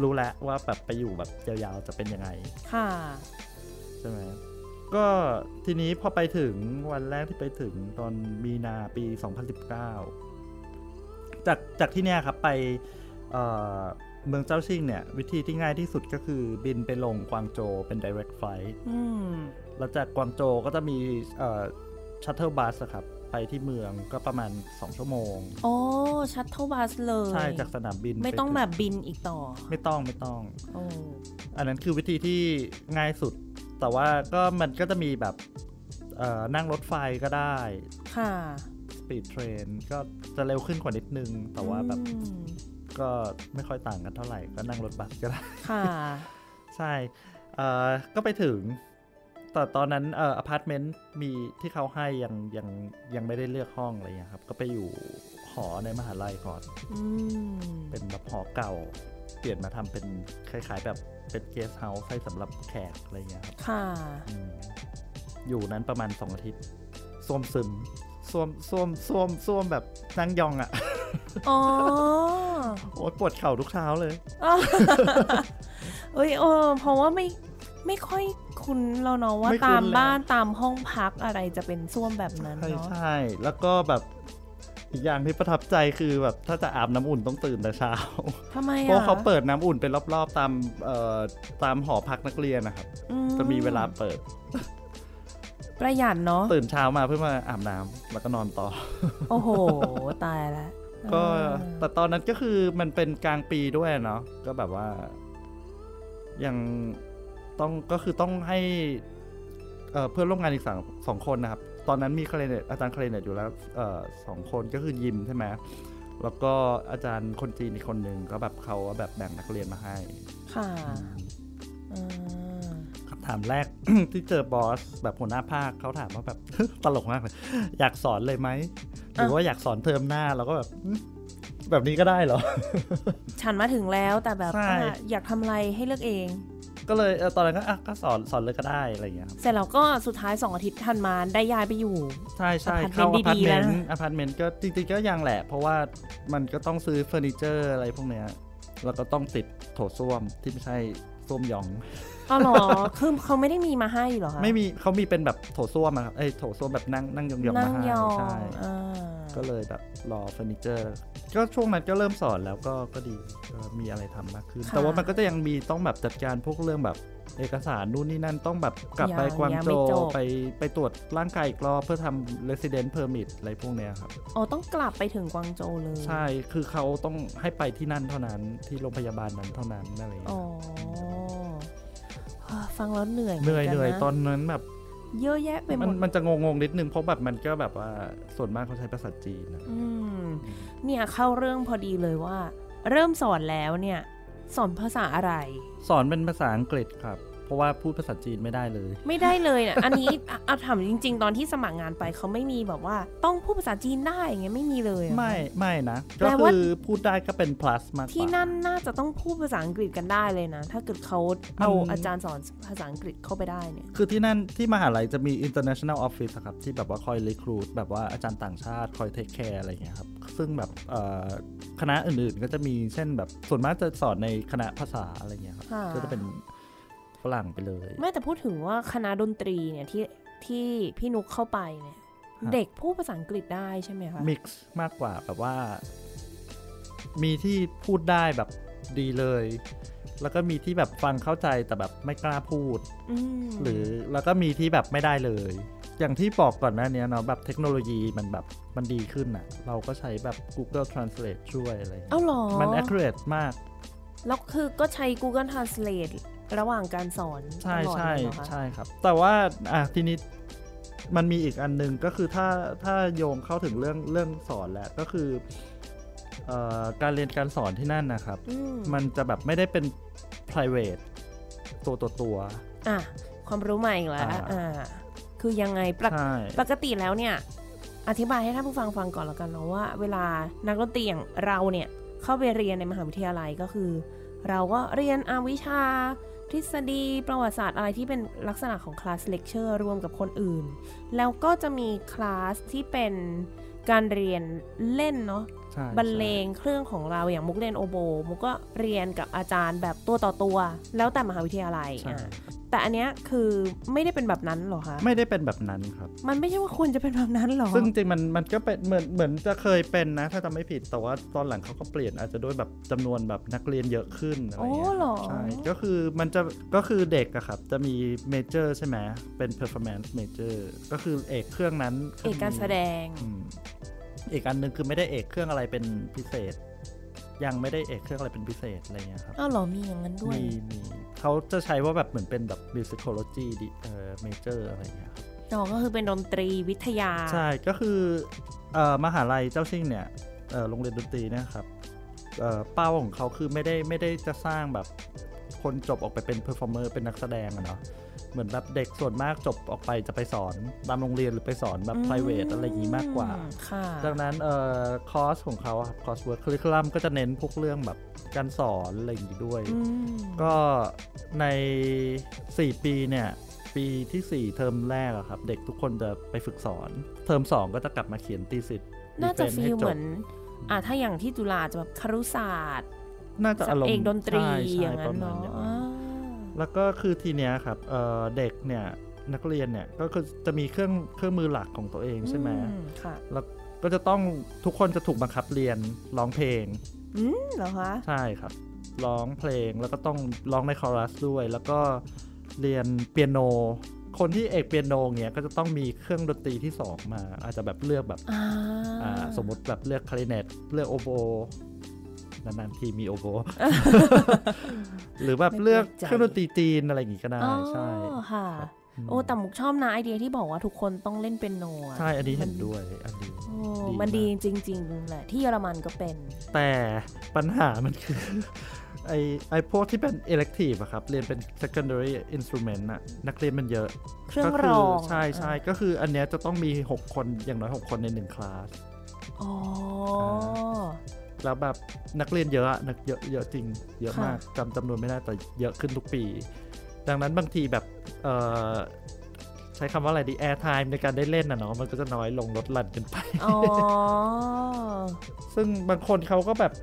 รู้แล้วว่าแบบไปอยู่แบบยาวๆจะเป็นยังไง ค่ะ ใช่ไหมก็ทีนี้พอไปถึงวันแรกที่ไปถึงตอนมีนาปี 2019 จากจากที่เนี่ยครับไปเอ่อเมืองเจ้าชิงเนี่ย วิธีที่ง่ายที่สุดก็คือบินไปลงกวางโจวเป็น direct flight อืมแล้วจากกวางโจวก็จะมีเอ่อ shuttle bus ครับ ไปที่เมืองก็ประมาณ 2 ชั่วโมง โอ้ shuttle bus เลย ใช่จากสนามบิน ไม่ต้องปถึแบบบินอีกต่อ ไม่ต้องไม่ต้องโอ้อันนั้นคือวิธีที่ง่ายสุด แต่ว่าก็มันก็จะมีแบบเอ่อนั่งรถไฟก็ได้ ค่ะ speed train ก็จะเร็วขึ้นกว่านิดนึง แต่ว่าแบบอืมก็ก็ไม่ค่อยต่างกันเท่าไหร่ ก็นั่งรถบัสก็ได้ ค่ะ ใช่เอ่อก็ไปถึง แต่ตอนนั้นเอ่ออพาร์ตเมนต์มีที่เขาให้ยังยังยังไม่ได้เลือกห้องอะไรอย่างเงี้ยครับ ก็ไปอยู่หอในมหาลัยก่อนอืมเป็นแบบหอเก่า เปลี่ยนมาทำเป็นคล้ายๆ แบบเป็นเกสต์เฮาส์ให้สำหรับแขกอะไรอย่างเงี้ยครับค่ะอืมอยู่นั้นประมาณสองอาทิตย์ส้วมซึมส้วมส้วมส้วมส้วมแบบนั่งยองอะ่ะอ๋อโอ๊ยปวดเข่าทุกเช้าเลยเอ้ยเออเพราะว่าไม่ ไม่ค่อยคุ้นเราเนาะว่าไม่คุ้นตามเลยบ้านตามห้องพักอะไรจะเป็นส้วมแบบนั้นใช่เนาะใช่แล้วก็แบบอีกอย่างที่ประทับใจคือแบบถ้าจะอาบน้ำอุ่นต้องตื่นแต่เช้า ทำไมเพอะราะเขาเปิดน้ำอุ่นเป็นรอบๆตามเอ่อตามหอพักนักเรียนนะครับ อืจะมีเวลาเปิด ประหยัดเนาะตื่นเช้ามาเพื่อมาอาบน้ำแล้วก็นอนต่อ โอ้โห ตายละก็อ่าแต่ตอนนั้นก็คือมันเป็นกลางปีด้วยเนาะก็แบบว่า ยัง ต้องก็คือต้องให้เอ่อเพื่อนร่วมงานอีกสองสองคนนะครับ ตอนนั้นมีคลาเนตอาจารย์คลาเนตอยู่แล้วเอ่อสองคนก็คือยิมใช่ไหมแล้วก็อาจารย์คนจีนอีกคนหนึ่งก็แบบเขาแบบแบ่งนักเรียนมาให้ ค่ะอ่าคำถามแรกที่เจอ boss แบบหัวหน้าภาคเขาถามว่าแบบตลกมากเลยอยากสอนเลยไหมหรือว่าอยากสอนเทอมหน้าเราก็แบบอืม แบบนี้ก็ได้เหรอ ฉันมาถึงแล้วแต่แบบใช่ว่าอยากทำอะไรให้เลือกเอง ก็เลยเออตอนนั้นก็อะก็สอนสอนเลยก็ได้อะไรอย่างเงี้ยครับเสร็จแล้วก็สุดท้ายสองอาทิตย์ทันมาได้ย้ายไปอยู่ ใช่ใช่อพาร์ตเมนต์เข้าอพาร์ตดีๆเมแล้วนนะต์อพาร์ตเมนต์ก็จริงๆก็ยังแหละ เพราะว่ามันก็ต้องซื้อเฟอร์นิเจอร์อะไรพวกเนี้ยแล้วก็ต้องติดโถส้วมที่ไม่ใช่ส้วมหยองอ๋อเหรอคือเขาไม่ได้มีมาให้เหรอคะไม่มีเขามีเป็นแบบโถส้วมอะครับไอ้ยโถส้วมแบบนั่งนั่งยองๆนั่มางให้ยองใช่อ่า ก็เลยแบบรอเฟอร์นิเจอร์ ก็ช่วงนั้นก็เริ่มสอนแล้วก็ก็ดีก็มีอะไรทำมากขึ้นค่ะแต่ว่ามันก็จะยังมีต้องแบบจัดการพวกเรื่องแบบเอกสารนู่นนี่นั่นต้องแบบกลับไปยังกวางยังโจไม่จบไปไปตรวจร่างกายอีกรอบเพื่อทำ resident permit อะไรพวกเนี้ยครับ อ๋อ ต้องกลับไปถึงกวางโจวเลย ใช่ คือเขาต้องให้ไปที่นั่นเท่านั้นที่โรงพยาบาลนั้นเท่านั้นอะไรอย่างอ๋เงี้อยอ่าฟังแล้วเหนื่อยเหนื่อยมืเหนื่อยกัะตอนนั้นแบบ เยอะแยะไปหมมันดมันจะงงงๆนิดนึงเพราะแบบมันก็แบบว่าส่วนมากเขาใช้ภาษาจีนนะอืมเนี่ยเข้าเรื่องพอดีเลยว่า เริ่มสอนแล้วเนี่ย สอนภาษาอะไร สอนเป็นภาษาอังกฤษครับเพ ราะว่าพูดภาษาจีนไม่ได้เลย ไม่ได้เลยนะอันนี้อะเอาถามจริง ๆ ตอนที่สมัครงานไปเขาไม่มีแบบว่าต้องพูดภาษาจีนได้อย่างเงี้ยไม่มีเลยเหรอไม่ไม่นะแปก็ลว่าคือพูดได้ก็เป็น plus มากกว่าที่นั่นน่าจะต้องพูดภาษาอังกฤษกันได้เลยนะ ถ้าเกิดเขาเอามันอาจารย์สอนภาษาอังกฤษเข้าไปได้เนี่ยคือที่นั่นที่มหาลัยจะมี international office อะครับที่แบบว่าคอย recruit แบบว่าอาจารย์ต่างชาติคอย take care อะไรอย่างเงี้ยครับซึ่งแบบเอ่อคณะอื่นๆก็จะมีเช่นแบบส่วนมากจะสอนในคณะภาษาอะไรอย่างเงี้ยครับค่ะก็จะเป็น ฝรั่งไปเลย ไม่แต่พูดถึงว่าคณะดนตรีเนี่ยที่ที่พี่นุกเข้าไปเนี่ยครับเด็กพูดภาษาอังกฤษได้ใช่ไหมคะ mix มากกว่าแบบว่า มีที่พูดได้แบบดีเลย แล้วก็มีที่แบบฟังเข้าใจแต่แบบไม่กล้าพูดอืมหรือแล้วก็มีที่แบบไม่ได้เลย อย่างที่บอกก่อนหน้านี้เนาะแบบเทคโนโลยีมันแบบมันดีขึ้นอะเราก็ใช้แบบ Google Translate ช่วยอะไรอย่างเอ้าเงี้ยเหรอ มัน accurate มากแล้วคือก็ใช้ Google Translate ระหว่างการสอนใช่ตลอดใช่เลยเหรอคะใช่ครับ แต่ว่าอะทีนี้มันมีอีกอันหนึงก็คือถ้าถ้าโยงเข้าถึงเรื่องเรื่องสอนแล้วก็คือเอ่อการเรียนการสอนที่นั่นนะครับอืมมันจะแบบไม่ได้เป็น private ตัวตัวตัวอะความรู้ใหม่อีกแล้วอ่าอ่าคือยังไงปกใช่ปกติแล้วเนี่ย อธิบายให้ท่านผู้ฟังฟังก่อนแล้วกันเนาะว่า เวลานักดนตรีอย่างเราเนี่ยเข้าไปเรียนในมหาวิทยาลัยก็คือ เราก็เรียนอาวิชา ทฤษฎีประวัติศาสตร์อะไรที่เป็นลักษณะของ class lecture รวมกับคนอื่น แล้วก็จะมีคลาสที่เป็นการเรียนเล่นเนาะ บรรเลงเครื่องของเราอย่างมุกเรียนโอโบ มุกก็เรียนกับอาจารย์แบบตัวต่อตัว แล้วแต่มหาวิทยาลัยใช่อะแต่อันเนี้ยคือไม่ได้เป็นแบบนั้นเหรอคะไม่ได้เป็นแบบนั้นครับ มันไม่ใช่ว่าควรจะเป็นแบบนั้นเหรอ ซึ่งจริงๆมันมันก็เป็นเหมือนเหมือนจะเคยเป็นนะ ถ้าจำไม่ผิดแต่ว่าตอนหลังเขาก็เปลี่ยนอาจจะด้วยแบบจำนวนแบบนักเรียนเยอะขึ้นอะไรโอ้เงี้ยเหรอใช่ก็คือมันจะก็คือเด็กอะครับจะมีเมเจอร์ใช่ไหมเป็น performance major ก็คือเอกเครื่องนั้นเอกการแสดง อืมอีกอันหนึ่งคือไม่ได้เอกเครื่องอะไรเป็นพิเศษ ยังไม่ได้เอกเครื่องอะไรเป็นพิเศษอะไรเงี้ยครับอ้าวเหรอมีอย่างนั้นด้วยมีมีเขาจะใช้ว่าแบบเหมือนเป็นแบบ musicology ดิเอ่อ major อะไรเงี้ยครับอ๋อก็คือเป็นดนตรีวิทยา ใช่ก็คือเอ่อมหาลัยเจ้าชิงเนี่ยเอ่อโรงเรียนดนตรีเนี่ยครับเอ่อเป้าของเขาคือไม่ได้ไม่ได้จะสร้างแบบ คนจบออกไปเป็น performer เป็นนักแสดงอะเนาะเหมือนแบบเด็กส่วนมากจบออกไปจะไปสอนตามโรงเรียนหรือไปสอนแบบ private อะไรอย่างนี้มากกว่าค่ะดังนั้นเอ่อคอร์สของเขาอะครับ coursework curriculum ก็จะเน้นพวกเรื่องแบบการสอนอะไรอย่างนี้ด้วยอืมก็ใน 4 ปีเนี่ย ปีทีสี่4 เทอมแรกอะครับ เด็กทุกคนจะไปฝึกสอน เทอม 2 ก็จะกลับมาเขียนตีสิทธิ์น่าจะ defense ฟีให้ลจเหบมือนอ่าถ้าอย่างที่จุฬาจะแบบครุศาสตร์ น่าจะอารมณ์เอกดนตรีใช่อใช่ย่างปนั้ระนมาณเนาะอย่างอ่าแล้วก็คือทีเนี้ยครับเอ่อเด็กเนี่ยนักเรียนเนี่ยก็คือจะมีเครื่องเครื่องมือหลักของตัวเองใช่ไหมอืค่ะแล้วก็จะต้องทุกคนจะถูกบังคับเรียนร้องเพลงอืมเหรอคะใช่ครับร้องเพลงแล้วก็ต้องร้องในคอรัสด้วย แล้วก็เรียนเปียโน คนที่เอกเปียโนเนี่ยก็จะต้องมีเครื่องดนตรีที่สองมา อาจจะแบบเลือกแบบอ่าอ่าสมมติแบบเลือกคลาริเนตเลือกโอโบ นานๆทีมีโอโบ หรือแบบเลือกเครื่องดนตรีจีนอะไรอย่างงี้ก็ได้อ๋อใช่ค่ะครับโอ้แต่มุกชอบนะไอเดียที่บอกว่าทุกคนต้องเล่นเป็นโนอะใช่อันนี้เห็นด้วยอันนี้โอ้ดีมันดีมากจริงๆแหละที่เยอรมันก็เป็น แต่ปัญหามันคือไอไอพวกที่เป็น elective อะครับ เรียนเป็น secondary instrument อะนักเรียนมันเยอะ เครื่องก็รคืองใช่ใช่ก็คืออันเนี้ยจะต้องมี 6 คนอย่างน้อย 6 คนในหนึ่งคลาสอ๋อ แล้วแบบนักเรียนเยอะอะนักเยอะเยอะจริง เยอะค่ะมากจำจำนวนไม่ได้แต่เยอะขึ้นทุกปี ดังนั้นบางทีแบบเออใช้คำว่าอะไรดี air time ในการได้เล่นนะเนาะมันก็จะน้อยลงลดหลั่นกันไปอ๋อซึ่งบางคนเขาก็แบบ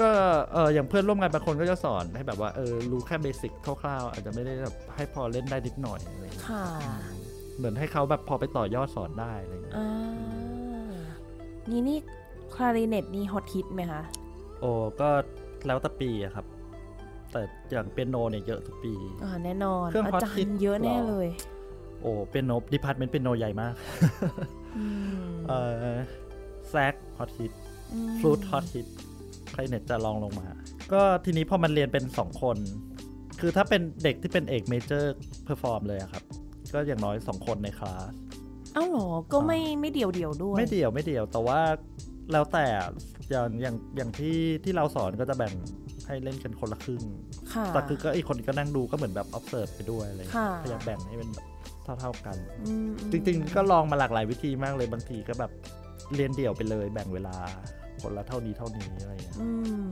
ก็เอออย่างเพื่อนร่วมงานบางคนก็จะสอนให้แบบว่าเออรู้แค่เบสิกคร่าวๆอาจจะไม่ได้แบบให้พอเล่นได้นิดหน่อยอะไรอย่างเงี้ยค่ะเหมือนให้เขาแบบพอไปต่อ ยอดสอนได้อะไรอย่างเงี้ยอ่านี่นี่ คลาริเนตนี่ฮอตฮิตไหมคะ โอ้ก็แล้วแต่ปีอะครับ แต่อย่างเปียโนเนี่ยเยอะทุกปีอ่าแน่นอนเครื่องอา hot จาร hit ย์เยอะแน่หรอเลย โอ้เปียโน department เปียโนใหญ่มากอืมเออแซกฮอตฮิตฟลูตฮอตฮิตคลาริเน็ตจะรองลงมา ก็ทีนี้พอมันเรียนเป็น2คน คือถ้าเป็นเด็กที่เป็นเอก major perform เลยอะครับ ก็อย่างน้อย2คนในคลาสเอ้าเหรอ ก็ไม่ไม่เดี่ยวเดี่ยวๆด้วย ไม่เดี่ยวไม่เดี่ยว แต่ว่า แล้วแต่อะอย่างอย่างอย่างที่ที่เราสอนก็จะแบ่งให้เล่นกันคนละครึ่งค่ะแต่คือก็อีกคนก็นั่งดูก็เหมือนแบบ observe ไปด้วยอะไรอย่างเงี้ยค่ะพยายามแบ่งให้เป็นแบบเท่าๆกันอืมจริง ๆ ก็ลองมาหลากหลายวิธีมากเลยบางทีก็แบบเรียนเดี่ยวไปเลยแบ่งเวลาคนละเท่านี้เท่านี้อะไรอย่างเงี้ยอืม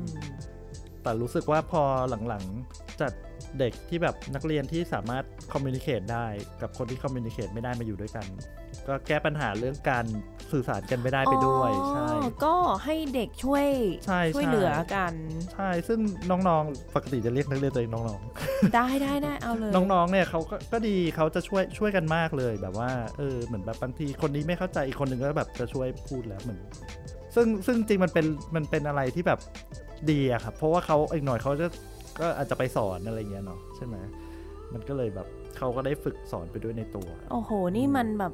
แต่รู้สึกว่าพอหลังๆจัดเด็กที่แบบนักเรียนที่สามารถคอมมิ n นิเค e ได้ กับคนที่คอมมิ n นิเค e ไม่ได้มาอยู่ด้วยกัน ก็แก้ปัญหาเรื่องการสื่อสารกันไม่ได้ไปด้วยอ๋อใช่ก็ให้เด็กช่วยใช่ช่วยใช่เหลือกัน ใช่ซึ่งน้องๆปกติจะเรียกนักเรียนตัวเองน้องได้ได้ได้เอาเลยๆน้องๆเนี่ยเขาก็ก็ดีเขาจะช่วยช่วยกันมากเลยแบบว่าเออเหมือนแบบบางทีคนนี้ไม่เข้าใจอีกคนหนึ่งก็แบบจะช่วยพูดแล้วเหมือนซึ่งซึ่งจริงมันเป็นมันเป็นอะไรที่แบบดีอะครับเพราะว่าเขาอีกหน่อยเขาจะก็อาจจะไปสอนอะไรเงี้ยเนาะใช่ไหมมันก็เลยแบบเขาก็ได้ฝึกสอนไปด้วยในตัว โอ้โห นี่มันแบบ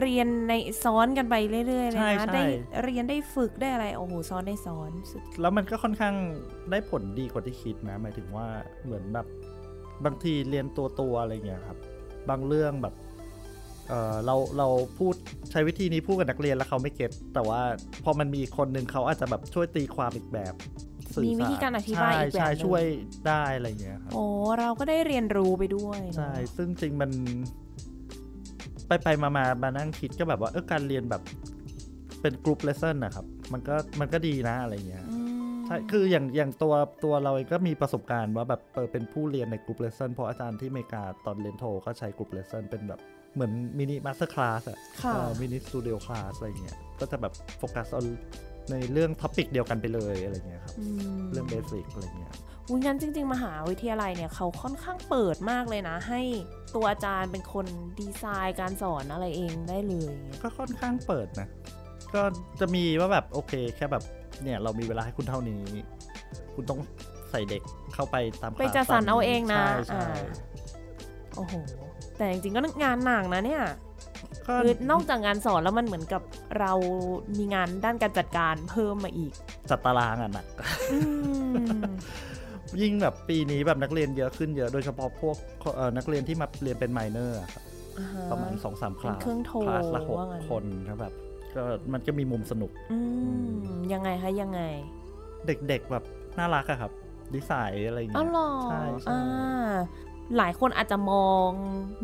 เรียนในซ้อนกันไปเรื่อยๆเลยใช่นะใช่ได้เรียนได้ฝึกได้อะไรโอ้โหซ้อนได้ซ้อนสุดแล้วมันก็ค่อนข้างได้ผลดีกว่าที่คิดนะหมายถึงว่าเหมือนแบบบางทีเรียนตัวตัวๆอะไรเงี้ยครับ บางเรื่องแบบเออเราเราพูดใช้วิธีนี้พูดกับนักเรียนแล้วเขาไม่เก็ตแต่ว่าพอมันมีคนหนึ่งเขาอาจจะแบบช่วยตีความอีกแบบสื่อมีวิธีการอธิบายอีกแบบใช่หนึ่งใช่ใช่ช่วยได้อะไรเงี้ยครับโอ้เราก็ได้เรียนรู้ไปด้วยเนอะใช่ซึ่งจริงมัน ไปไปมามามานั่งคิดก็แบบว่าเออการเรียนแบบเป็น group lesson นะครับ มันก็มันก็ดีนะอะไรเงี้ยอืมใช่คืออย่างอย่างตัวตัวเราเองก็มีประสบการณ์ว่าแบบเออเป็นผู้เรียนใน group lesson เพราะอาจารย์ที่อเมริกาตอนเรียนโทก็ใช้ group lesson เป็นแบบเหมือน mini masterclass อะค่ะ mini studio class อะไรเงี้ยก็จะแบบโฟกัสในเรื่อง topic เดียวกันไปเลยอะไรเงี้ยครับอืมเรื่อง basic อะไรเงี้ย อุ๊ยงั้นจริง ๆ มหาวิทยาลัยเนี่ยเขาค่อนข้างเปิดมากเลยนะ ให้ตัวอาจารย์เป็นคนดีไซน์การสอนอะไรเองได้เลยอย่างเงี้ยก็ค่อนข้างเปิดนะ ก็จะมีว่าแบบโอเคแค่แบบเนี่ยเรามีเวลาให้คุณเท่านี้ คุณต้องใส่เด็กเข้าไปตามคลาสไปจัดสรรเอาเองนะใช่ใช่อ่าโอ้โหแต่จริงๆก็งานหนักนะเนี่ยก็คือนอกจากงานสอนแล้วมันเหมือนกับเรามีงานด้านการจัดการเพิ่มมาอีกจัดตารางอะหนักอืม ยิ่งแบบปีนี้แบบนักเรียนเยอะขึ้นเยอะโดยเฉพาะพวกเอ่อนักเรียนที่มาเรียนเป็นไมเนอร์ครับอ่าฮะประมาณ2อสามคลาสเป็นเครื่องโทรคลาสละหกว่างั้นคนนะแบบก็มันก็มีมุมสนุกอืมยังไงคะยังไง เด็กๆแบบน่ารักอะครับดีไซน์อะไรอย่างอ๋อเงี้ยเหรอใช่ใช่อ่าหลายคนอาจจะมอง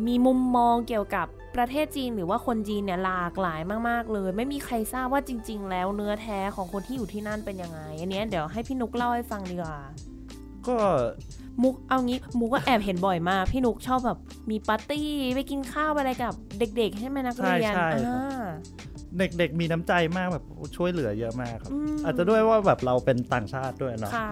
มีมุมมองเกี่ยวกับประเทศจีนหรือว่าคนจีนเนี่ยหลากหลายมาก ๆ เลย ไม่มีใครทราบว่าจริง ๆ แล้วเนื้อแท้ของคนที่อยู่ที่นั่นเป็นยังไงอันเนี้ยเดี๋ยวให้พี่นุกเล่าให้ฟังดีกว่า ก็มุกเอางี้มุกก็แอบเห็นบ่อยมาก พี่นุกชอบแบบมีปาร์ตี้ไปกินข้าวอะไรกับ เด็ก ๆ ใช่ไหมนักเรียนใช่ใช่อ่าเด็กๆมีน้ำใจมากแบบช่วยเหลือเยอะมากครับอืมอาจจะด้วยว่าแบบเราเป็นต่างชาติด้วยเนาะค่ะ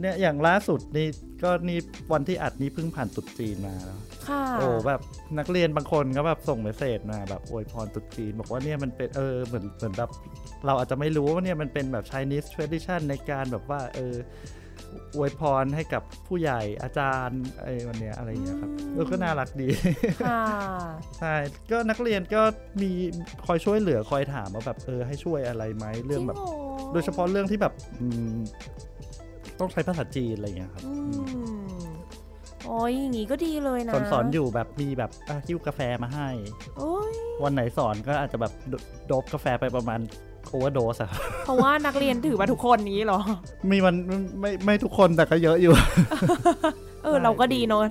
เนี่ยอย่างล่าสุดนี่ก็นี่วันที่อัดนี่เพิ่งผ่านตรุษจีนมาแล้วค่ะโอ้แบบนักเรียนบางคนก็แบบส่งเมสเซจมาแบบอวยพรตรุษจีน บอกว่าเนี่ยมันเป็นเออเหมือนเหมือนแบบเราอาจจะไม่รู้ว่าเนี่ยมันเป็นแบบ Chinese tradition ในการแบบว่าเออ อวยพรให้กับผู้ใหญ่อาจารย์ไอ้วันเนี้ยอะไรอย่างเงี้ยครับเออก็น่ารักดีค่ะใช่ก็นักเรียนก็มีคอยช่วยเหลือคอยถามว่าแบบเออให้ช่วยอะไรไหมเรื่องแบบจหโดยเฉพาะเรื่องที่แบบอืมต้องใช้ภาษาจีนอะไรอย่างเงี้ยครับอือืมมโอ้ยอย่างงี้ก็ดีเลยนะ สอนสอนอยู่แบบมีแบบอะหิ้วกาแฟมาให้โอ้ยวันไหนสอนก็อาจจะแบบโดโดบกาแฟไปประมาณ โอเวอร์โดสอะเพราะว่านักเรียนถือว่าทุกคนนี้เหรอ มีมันไม่ไม่ทุกคนแต่ก็เยอะอยู่ เออใช่เราก็ดีเนอะ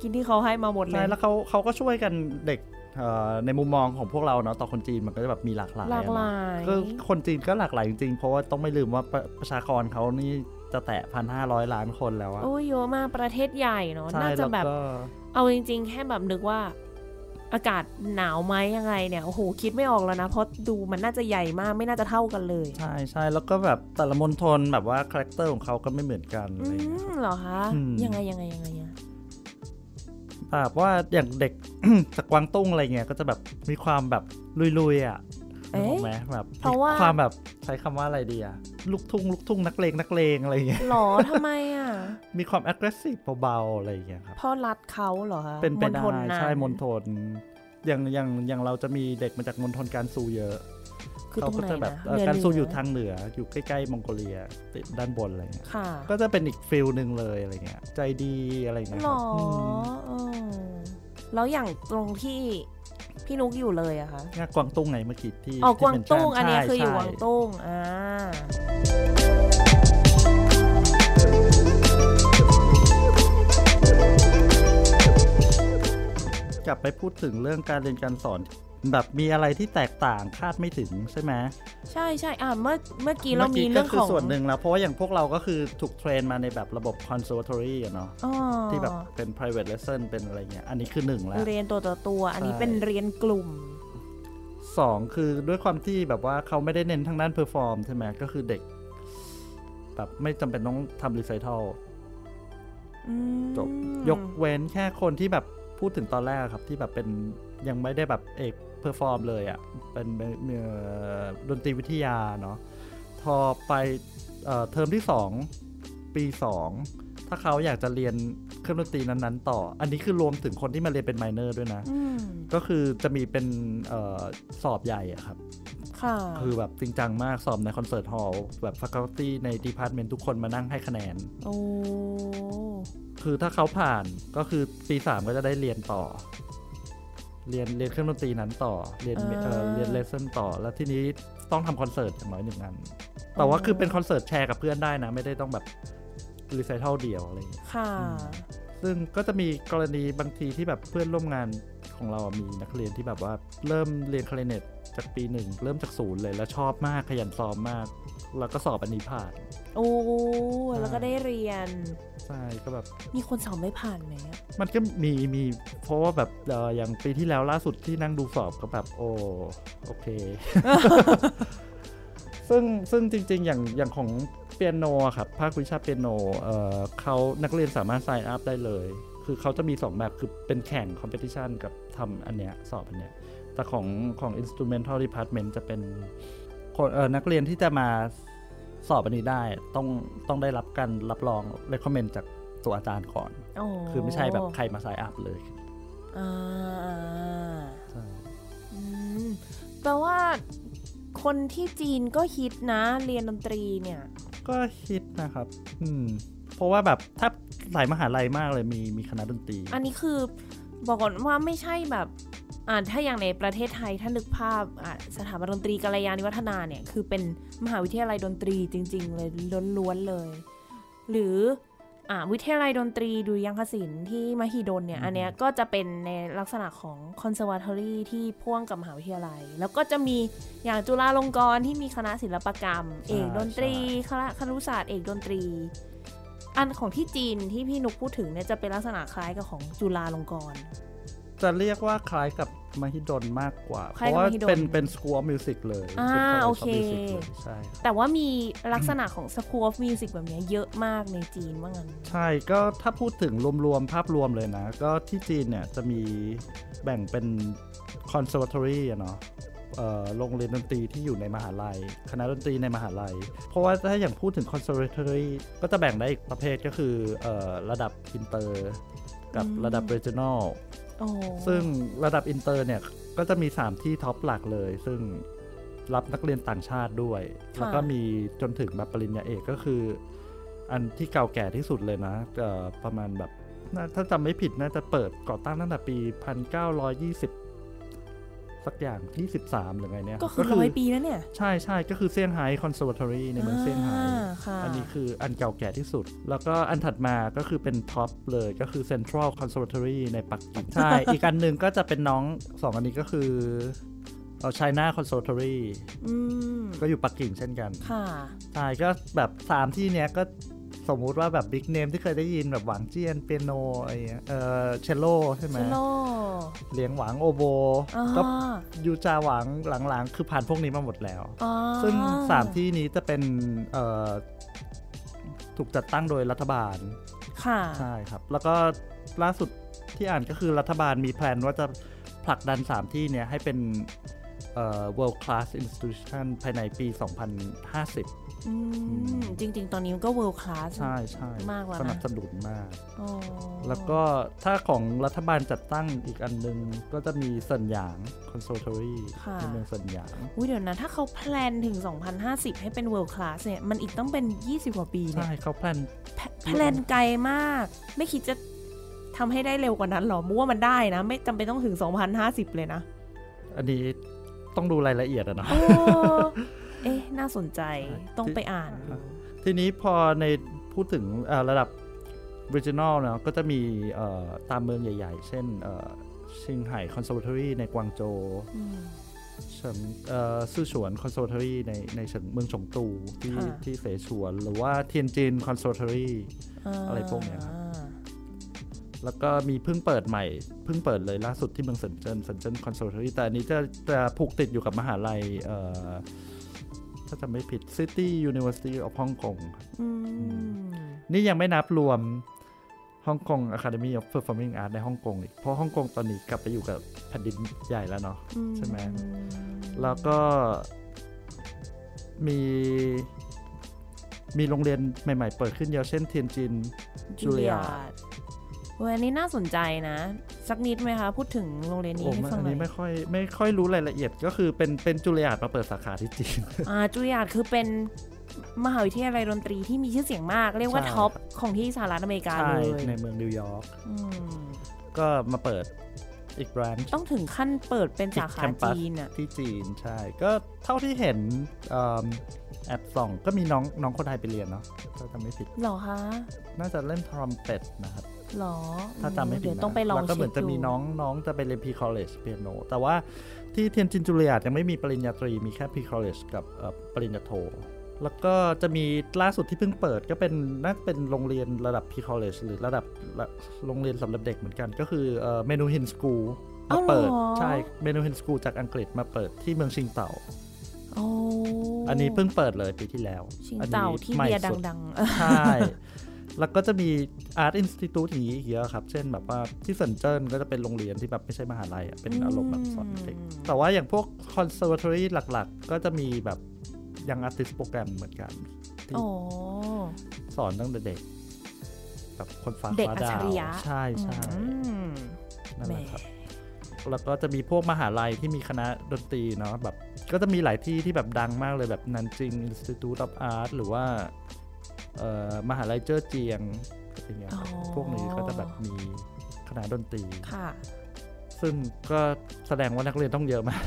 กินที่เขาให้มาหมดเลใช่ยแล้วเขาเขาก็ช่วยกันเด็กเอ่อในมุมมองของพวกเราเนาะต่อคนจีนมันก็จะแบบมีหลากหลายหลากหลาอะยเนอะก็คนจีนก็หลากหลายจริงๆ เพราะว่าต้องไม่ลืมว่าประประชากรเขานี่จะแตะพันห้าร้อยล้านคนแล้วอะโอ้ยเยอะมากประเทศใหญ่เนอะใช่น่าจะแล้วแบบก็เอาจริง ๆ แค่แบบนึกว่า อากาศหนาวไหมยังไงเนี่ยโอ้โหคิดไม่ออกแล้วนะ เพราะดูมันน่าจะใหญ่มากไม่น่าจะเท่ากันเลย ใช่ใช่แล้วก็แบบแต่ละมณฑลแบบว่า character ของเขาก็ไม่เหมือนกันอือะไรอย่างเงี้ยครับมเหรอคะอืมยังไงยังไงยังไงอะแบบว่าอย่างเด็กจากกวางตุ้งอะไรเงี้ยก็จะแบบมีความแบบลุยๆอะเอ๊ะ ถูกไหมแบบเพราะว่าความแบบใช้คำว่าอะไรดีอะลูกทุ่งลูกทุ่งนักเลงนักเลงอะไรเงี้ยหรอทำไมอะมีความ aggressive เบาๆอะไรอย่างเงี้ยครับเพ่อรัดเขาเหรอคะเป็นไปได้ณฑลนั้นใช่มณฑลอย่างอย่างอย่างเราจะมีเด็กมาจากมณฑลการซูเยอะคือตเขารงก็ไหนจะแบบนะเอ่อเรือการซูเหนือยู่ทางเหนืออยู่ใกล้ๆมองโกเลียติดด้านบนอะไรเงี้ยค่ะก็จะเป็นอีกฟิลหนึ่งเลยอะไรเงี้ย ใจดีอะไรเงี้ยหรครัอบมเออแล้วอย่างตรงที่ พี่นุกอยู่เลยอะคะงานกวางตุ้งไงเมื่อกี้ที่อ๋อที่กวางตุ้ง mention อันนี้ใช่คืออยู่ใช่กวางตุ้งอ่ากลับไปพูดถึงเรื่องการเรียนการสอน แบบมีอะไรที่แตกต่างคาดไม่ถึงใช่ไหมใช่ใช่อ่าเมื่อเมื่อกี้เรามีมื่เรื่องก็คืของส่วนหนึ่งแล้วเพราะว่าอย่างพวกเราก็คือถูก train มาในแบบระบบ conservatory อะเนาะอ๋อที่แบบเป็น private lesson เป็นอะไรเงี้ยอันนี้คือหนึ่งแล้ว เรียนตัวต่อตัว อันนี้ใช่เป็นเรียนกลุ่มสองคือด้วยความที่แบบว่าเขาไม่ได้เน้นทางด้าน perform ใช่ไหมก็คือเด็ก แบบไม่จำเป็นต้องทำ recitalอืมจบยกเว้นแค่คนที่แบบพูดถึงตอนแรกครับที่แบบเป็น ยังไม่ได้แบบเอก perform เลยอะ่ะ เป็นเอ่อดนตรีวิทยาเนาะพอไปเอ่อเทอมที่ 2 ปี 2 ถ้าเขาอยากจะเรียนเครื่องดนตรีนั้นๆ ต่อ อันนี้คือรวมถึงคนที่มาเรียนเป็น minor ด้วยนะอืมก็คือจะมีเป็นเออสอบใหญ่อะครับค่ะคือแบบจริงจังมากสอบใน concert hall แบบ faculty ใน department ทุกคนมานั่งให้คะแนนโอ้คือถ้าเขาผ่านก็คือปีสามก็จะได้เรียนต่อ เรียนเรียนเครื่องดนตรีนั้นต่อ เรียนเอ่อเรียน lesson ต่อ แล้วทีนี้ต้องทำคอนเสิร์ตอย่างน้อยหนึ่งอัน แต่ว่าคือเป็นคอนเสิร์ตแชร์กับเพื่อนได้นะ ไม่ได้ต้องแบบ recital เดี่ยวอะไรอย่างเงี้ยค่ะซึ่งก็จะมีกรณีบางทีที่แบบเพื่อนร่วมงานของเราอะมีนักเรียนที่แบบว่าเริ่มเรียนคลาริเนตจากปีหนึ่งเริ่มจากศูนย์เลยแล้วชอบมากขยันซ้อมมาก แล้วก็สอบอันนี้ผ่าน โอ้แล้วก็ได้เรียนใช่ก็แบบมีคนสอบไม่ผ่านไหมอะมันก็มีมีเพราะว่าแบบเอ่ออย่างปีที่แล้วล่าสุดที่นั่งดูสอบก็แบบโอ้โอเค ซึ่งซึ่งจริง ๆ อย่างอย่างของเปียโนอะครับภาควิชาเปียโนเอ่อเขานักเรียนสามารถ sign up ได้เลย คือเขาจะมี 2 แบบคือเป็นแข่ง competition กับทำอันเนี้ยสอบอันเนี้ยแต่ของของ instrumental department จะเป็นคนเอ่อนักเรียนที่จะมา สอบอันนี้ได้ต้องต้องได้รับการรับรอง recommend จากตัวอาจารย์ก่อนโอ้คือไม่ใช่แบบใครมา sign up เลยอ่าอ่าใช่อืมแปลว่าคนที่จีนก็ฮิตนะเรียนดนตรีเนี่ย ก็คิดนะครับ อืม เพราะว่าแบบถ้าหลายมหาลัยมากเลยมีมีคณะดนตรี อันนี้คือบอกก่อนว่าไม่ใช่แบบอ่า ถ้าอย่างในประเทศไทยถ้านึกภาพอ่าสถาบันดนตรีกัลยาณิวัฒนาเนี่ย คือเป็นมหาวิทยาลัยดนตรีจริง ๆ เลยล้วนๆเลย หรืออ่าวิทยาลัยดนตรีดุริยางคศิลป์ที่มหิดลเนี่ย อันเนี้ยก็จะเป็นในลักษณะของ conservatory ที่พ่วงกับมหาวิทยาลัย แล้วก็จะมีอย่างจุฬาลงกรณ์ที่มีคณะศิลปกรรม เอกดนตรีคณะครุศาสตร์เอกดนตรี อันของที่จีนที่พี่นุกพูดถึงเนี่ยจะเป็นลักษณะคล้ายกับของจุฬาลงกรณ์ จะเรียกว่าคล้ายกับมหิดลมากกว่าคล้ายกับราะว่ามหิดลเป็นเป็น School of Music เลยอ่าเป็น College of โอเค Music เลยใช่ครับแต่ว่ามีลักษณะของ School of Music แบบเนี้ยเยอะมากในจีนว่างั้น ใช่ก็ถ้าพูดถึงรวมๆ ภาพรวมเลยนะ ก็ที่จีนเนี่ยจะมีแบ่งเป็น Conservatory อะเนาะเอ่อโรงเรียนดนตรีที่อยู่ในมหาลัย คณะดนตรีในมหาลัย เพราะว่าถ้าอย่างพูดถึง Conservatory ก็จะแบ่งได้อีกประเภทก็คือเอ่อระดับอินเตอร์กับระดับ regional โอ้ ซึ่งระดับอินเตอร์เนี่ย ก็จะมี 3 ที่ท็อปหลักเลย ซึ่งรับนักเรียนต่างชาติด้วย แล้วก็มีจนถึงแบบปริญญาเอกก็คือ อันที่เก่าแก่ที่สุดเลยนะเอ่อประมาณแบบน่าถ้าจำไม่ผิดน่าจะเปิดก่อตั้งตั้งแต่ปี 1920 สักอย่าง23หรือไงเนี่ย ก็คือร้อยปีแล้วเนี่ย ใช่ใช่ก็คือเซี่ยงไฮ้คอนเสิร์ t ทอรีในเมืองเซี่ยงไฮ้อ่าค่ะอันนี้คืออันเก่าแก่ที่สุด แล้วก็อันถัดมาก็คือเป็นท็อปเลยก็คือ Central Conservatory ในปักกิ่งใช่ อีกอันหนึ่งก็จะเป็นน้องสองอันนี้ก็คือเอา China Conservatory อืมก็อยู่ปักกิ่งเช่นกัน ค่ะ ใช่ ก็แบบสามที่เนี้ยก็ สมมุติว่าแบบ big name ที่เคยได้ยินแบบหวางเจียนเปียโนอะไรเงี้ยเออเชลโลใช่ไหมเชลโลเหลียงหวางโอโบอ่าก็ยูจาหวางหลังๆ คือผ่านพวกนี้มาหมดแล้วอ๋อซึ่งสามที่นี้จะเป็นเอ่อถูกจัดตั้งโดยรัฐบาล ค่ะ ใช่ครับ แล้วก็ล่าสุดที่อ่านก็คือรัฐบาลมีแพลนว่าจะผลักดัน 3 ที่เนี้ยให้เป็นเอ่อ world class institution ภายในปี 2050อืมจริง ๆ ตอนนี้มันก็ world class ใช่ใช่มากแล้วนะสนับสนุนมากอ๋อแล้วก็ถ้าของรัฐบาลจัดตั้งอีกอันหนึง ก็จะมีเซินหยาง conservatory ในเมืองเซินหยางอุ้ยเดี๋ยวนะ ถ้าเขาแพลนถึง 2050 ให้เป็น world class เนี่ย มันอีกต้องเป็น 20 กว่าปีเนี่ย ใช่เขา plan plan planไกลมาก ไม่คิดจะทำให้ได้เร็วกว่านั้นหรอมูว่ามันได้นะ ไม่จำเป็นต้องถึง 2050 เลยนะอันนี้ ต้องดูรายละเอียดอะเนาะโอ้เอ๊ะ น่าสนใจใช่ต้องไปอ่าน ทีนี้พอในพูดถึงเอ่อระดับ regional เนาะก็จะมีเอ่อตามเมืองใหญ่ ๆ เช่นเอ่อชิงไห่ conservatory ในกวางโจวอืมเฉิงเอ่อซื่อฉวน conservatory ในในเฉิงเมืองฉงตูที่ค่ะที่เสฉวน หรือว่าเทียนจิน conservatory อะไรพวกเนี้ยครับ แล้วก็มีเพิ่งเปิดใหม่ เพิ่งเปิดเลยล่าสุดที่เมืองเซินเจิ้นเซินเจิ้น conservatory แต่อันนี้จะจะผูกติดอยู่กับมหาลัยเอ่อถ้าจำไม่ผิด City University of Hong Kong อืมนี่ยังไม่นับรวมฮ่องกง Academy of Performing Arts ในฮ่องกงอีก เพราะฮ่องกงตอนนี้กลับไปอยู่กับแผ่นดินใหญ่แล้วเนาะใช่ไหมแล้วก็มีมีโรงเรียนใหม่ ๆ เปิดขึ้นเยอะเช่นเทียนจินจูเลียเว้ยอันนี้น่าสนใจนะ สักนิดไหมคะ พูดถึงโรงเรียนนี้โอ้ให้ไม่ฟังอันหน่อนี้ยไม่ค่อยไม่ค่อยรู้รายละเอียดก็คือเป็นเป็น Juilliard มาเปิดสาขาที่จีน อ่า Juilliard คือเป็นมหาวิทยาลัยดนตรีที่มีชื่อเสียงมาก เรียกว่าใช่ top ครับของที่สหรัฐอเมริกาใช่เลยในเมืองนิวยอร์กอืมก็มาเปิดอีก branch ต้องถึงขั้นเปิดเป็นสาขาอีกแคมปัส จีนอะที่จีนใช่ ก็เท่าที่เห็นเอิ่มแอบส่องก็มีน้องน้องคนไทยไปเรียนเนาะถ้าจำไม่ผิด หรอคะ น่าจะเล่นทรอมเป็ตนะครับ หรอถ้าจำไม่ผิดเดี๋ยวนะต้องไปลองแล้วก็เหมือนจะมีน้องน้องจะไปเรียน pre-college เปียโนแต่ว่าที่เทียนจิน Juilliard ยังไม่มีปริญญาตรีมีแค่ pre-college กับเอ่อปริญญาโท แล้วก็จะมีล่าสุดที่เพิ่งเปิดก็เป็นน่าจะเป็นโรงเรียนระดับ pre-college หรือระดับระโรงเรียนสำหรับเด็กเหมือนกัน ก็คือ Menuhin School มาเปิดใช่ Menuhin School จากอังกฤษมาเปิดที่เมืองชิงเต่าโอ้อันนี้เพิ่งเปิดเลยปีที่แล้ว ชิงเต่าที่เบียร์ดังๆ อันนี้ใหม่สุดเออใช่ แล้วก็จะมี Art Institute อย่างนี้อีกเยอะครับ เช่นแบบว่าที่เซินเจิ้นก็จะเป็นโรงเรียนที่แบบไม่ใช่มหาลัยอะเป็นอารมณ์แบบสอนเด็กแต่ว่าอย่างพวก Conservatory หลักๆ ก็จะมีแบบยัง Artist โปรแกรมเหมือนกันที่โอ้สอนตั้งแต่เด็กแบบคนฟ้าเด็กฟ้าอัจดาฉวริยะใช่ใช่อืมนั่นแหละแหมครับแล้วก็จะมีพวกมหาลัยที่มีคณะดนตรีเนาะแบบก็จะมีหลายที่ที่แบบดังมากเลยแบบนันจิง Institute of Art หรือว่าเอ่อ มหาลัยเจ้อเจียงอะไรเงี้ยครับอ๋อพวกนี้ก็จะแบบมีคณะดนตรีค่ะซึ่งก็แสดงว่านักเรียนต้องเยอะมาก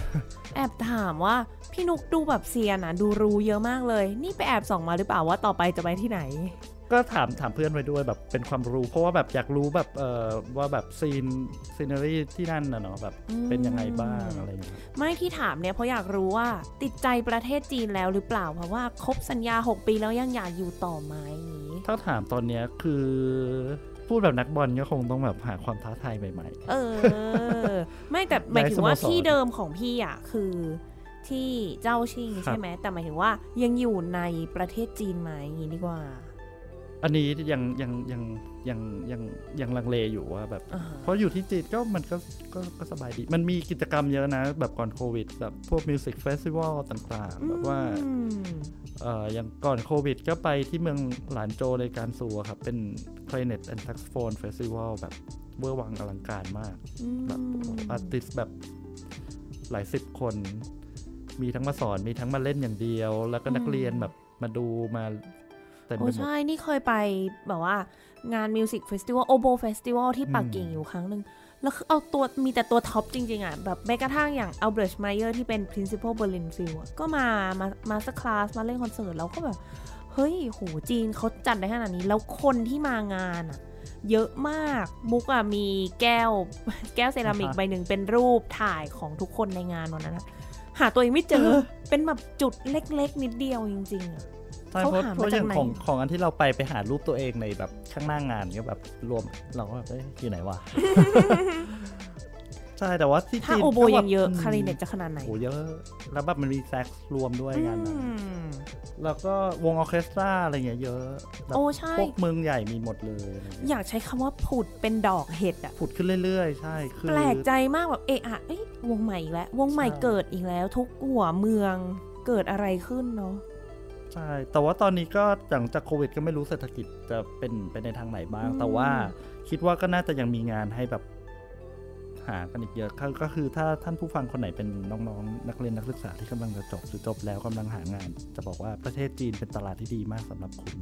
แอบถามว่าพี่นุกดูแบบเซียนอะดูรู้เยอะมากเลย นี่ไปแอบส่องมาหรือเปล่าว่าต่อไปจะไปที่ไหน ก็ถามถามเพื่อนไปด้วยแบบเป็นความรู้ เพราะว่าแบบอยากรู้แบบเออว่าแบบ scene scenery ที่นั่นนะเนาะแบบอืมเป็นยังไงบ้างอะไรอย่างเงี้ยไม่ที่ถามเนี่ยเพราะอยากรู้ว่าติดใจประเทศจีนแล้วหรือเปล่า เพราะว่าครบสัญญา 6 ปีแล้วยังอยากอยู่ต่อไหมอย่างนี้ถ้าถามตอนเนี้ยคือพูดแบบนักบอลก็คงต้องแบบหาความท้าทายใหม่เออ ไม่แต่หมายถึงว่าย้ายสโมสรที่เดิมของพี่อะคือที่เจ้าชิงครับใช่ไหมแต่หมายถึงว่ายังอยู่ในประเทศจีนไหมอย่างนี้ดีกว่า อันนี้ยังยังยังยังยังยังลังเลอยู่ว่าแบบอ่าเพราะอยู่ที่จีนก็มันก็ก็ก็สบายดี มันมีกิจกรรมเยอะนะ แบบก่อนโควิด แบบพวก music festival ต่างๆ แบบว่าอืมเอ่ออย่างก่อนโควิด ก็ไปที่เมืองหลานโจวในกานซูอะครับ เป็น Clarinet and Saxophone Festival แบบเวอร์วังอลังการมาก แบบ artist แบบหลายสิบคน มีทั้งมาสอนมีทั้งมาเล่นอย่างเดียว แล้วก็นักเรียนแบบมาดูมา เต็มไปโอ้ใช่นี่เคยไปแบบว่างาน music festival oboe festival ที่ปักกิ่งอืมอยู่ครั้งหนึ่ง แล้วคือเอาตัวมีแต่ตัว top จริง ๆ อะ แบบแม้กระทั่งอย่าง Albrecht Mayer ที่เป็น principal Berlin f i e l ก็มามามาสคลาสมาเล่นคอนเสิร์ตแล้วก็แบบ เฮ้ยโหจีนเขาจัดได้ขนาดนี้ แล้วคนที่มางานอะ เยอะมากมุกอะมีแก้วแก้วเซรามิกอ่าฮะใบหนึ่งเป็นรูปถ่ายของทุกคนในงานวันนั้นอะหาตัวเองไม่เจอเป็นแบบจุดเล็ก ๆ นิดเดียวจริงๆอะ ใช่เขาเพราะหามาเพราะอย่างจากไหนของของอันที่เราไปไปหารูปตัวเองในแบบข้างหน้างานก็แบบรวมเราก็แบบเอ้ยอยู่ไหนวะใช่แต่ว่าที่ถ้าจีนโอโบก็แบบยังเยอะ คลาริเน็ตจะขนาดไหนโอ้เยอะ แล้วแบบมันมีแซกซ์รวมด้วยงานนั้นอืมแล้วก็วงออร์เคสตราอะไรเงี้ยเยอะแบบโอ้ใช่พวกเมืองใหญ่มีหมดเลยอะไรเงี้ยอยาอยากใช้คำว่าผุดเป็นดอกเห็ดอะผุดขึ้นเรื่อยๆ ใช่คือแปลกใจมากแบบเอะอะเอ้ยวงใหม่อีกแล้ว วงใหม่ใช่เกิดอีกแล้ว ทุกหัวเมืองเกิดอะไรขึ้นเนาะ ใช่แต่ว่าตอนนี้ก็หลังจากโควิด ก็ไม่รู้เศรษฐกิจจะเป็นไปในทางไหนบ้าง แต่ว่าคิดว่าก็น่าจะยังมีงานให้แบบหากันอีกเยอะก็ก็คือถ้าท่านผู้ฟังคนไหนเป็นน้องๆ นักเรียนนักศึกษาที่กำลังจะจบหรือจบแล้วกำลังหางาน จะบอกว่าประเทศจีนเป็นตลาดที่ดีมากสำหรับคุณ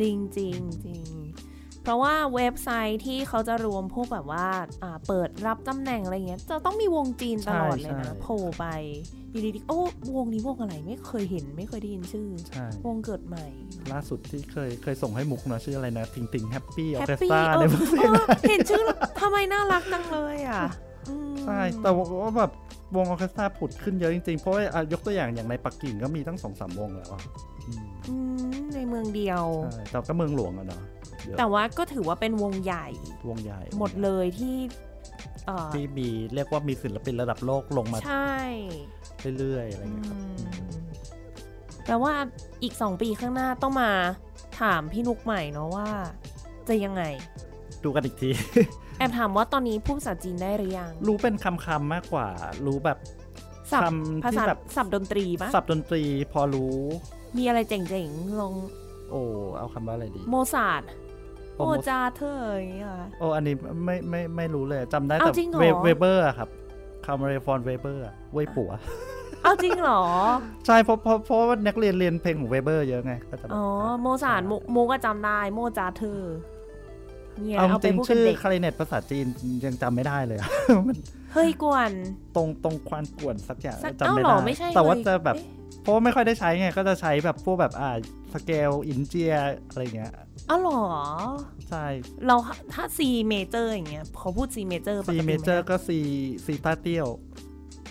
จริงจริงจริงเพ ราะว่าเว็บไซต์ที่เขาจะรวมพวกแบบว่าอ่าเปิดรับตำแหน่งอะไรเงี้ยจะต้องมีวงจีนตลอดเลยนะใช่โผล่ไปอยู่ดีๆโอ้วงนี้วงอะไรไม่เคยเห็นไม่เคยได้ยินชื่อใช่วงเกิดใหม่ ล่าสุดที่เคยเคยส่งให้มุกเนอะชื่ออะไรนะทิงติงแฮปปี้ออแฮปเคสปี้ตราเอในอเมืองเออเห็นชื่อแล้วทำไมน่ารักจังเลยอะอืมใช่แต่ว่าแบบวงออร์เคสตราผุดขึ้นเยอะจริงๆ เพราะว่าอะยกตัวอย่างอย่างในปักกิ่งก็มีตั้งสองสามวงแล้วอะอืมอืมในเมืองเดียวใช่แต่ก็เมืองหลวงอะเนาะเยอะ แต่ว่าก็ถือว่าเป็นวงใหญ่ วงใหญ่ หมดเลยที่เออที่มีเรียกว่ามีศิลปินระดับโลกลงมาใช่เรื่อยๆอะไรอืเงี้ยครับมแปลว่าอีกสองปีข้างหน้าต้องมาถามพี่นุกใหม่เนาะว่า จะยังไง ดูกันอีกที แอบถามว่าตอนนี้พูดภาษาจีนได้หรือยัง รู้เป็นคำๆมากกว่า รู้แบบสับคำภาที่ษาแบบสับดนตรีปะสับดนตรีพอรู้ มีอะไรเจ๋งๆลองโอ้เอาคำว่าอะไรดี โมซาร์ท โอ้โอโมจาเธออย่างเงี้ยเหรอโอ้อันนี้ไม่ไม่ไม่รู้เลยจำได้เอาแต่จริงเหรอเวเวเบอร์อะครับคาร์เมเรฟอนเวเบอร์เว้ยปัวเอาจริงเหรอ ใช่เพราะเพราะเพราะว่านักเรียนเรียนเพลงของเวเบอร์เยอะไงก็จะแบบอ๋อ โมซาร์ทโมโมก็จำได้ โมจาเธอ เนี่ยเอาเอาจไปริงพูดๆกับชื่อเด็กคาริเนตภาษาจีนยังจำไม่ได้เลยอะมันเฮ้ยกวน ตรงตรงควานกวนสักอย่างสักจำไม่เอ้าเหรได้อไม่ใช่แต่ว่าเลยจะแบบเอ๊ะเพราะว่าไม่ค่อยได้ใช้ไงก็จะใช้แบบพวกแบบอ่าสเกลอินเจียอะไรเงี้ยอ้าวเหรอ ใช่ เราถ้า C major อย่างเงี้ยเขาพูด C major ปกซีติเมเจอร์ก็ซีซีตาเตียว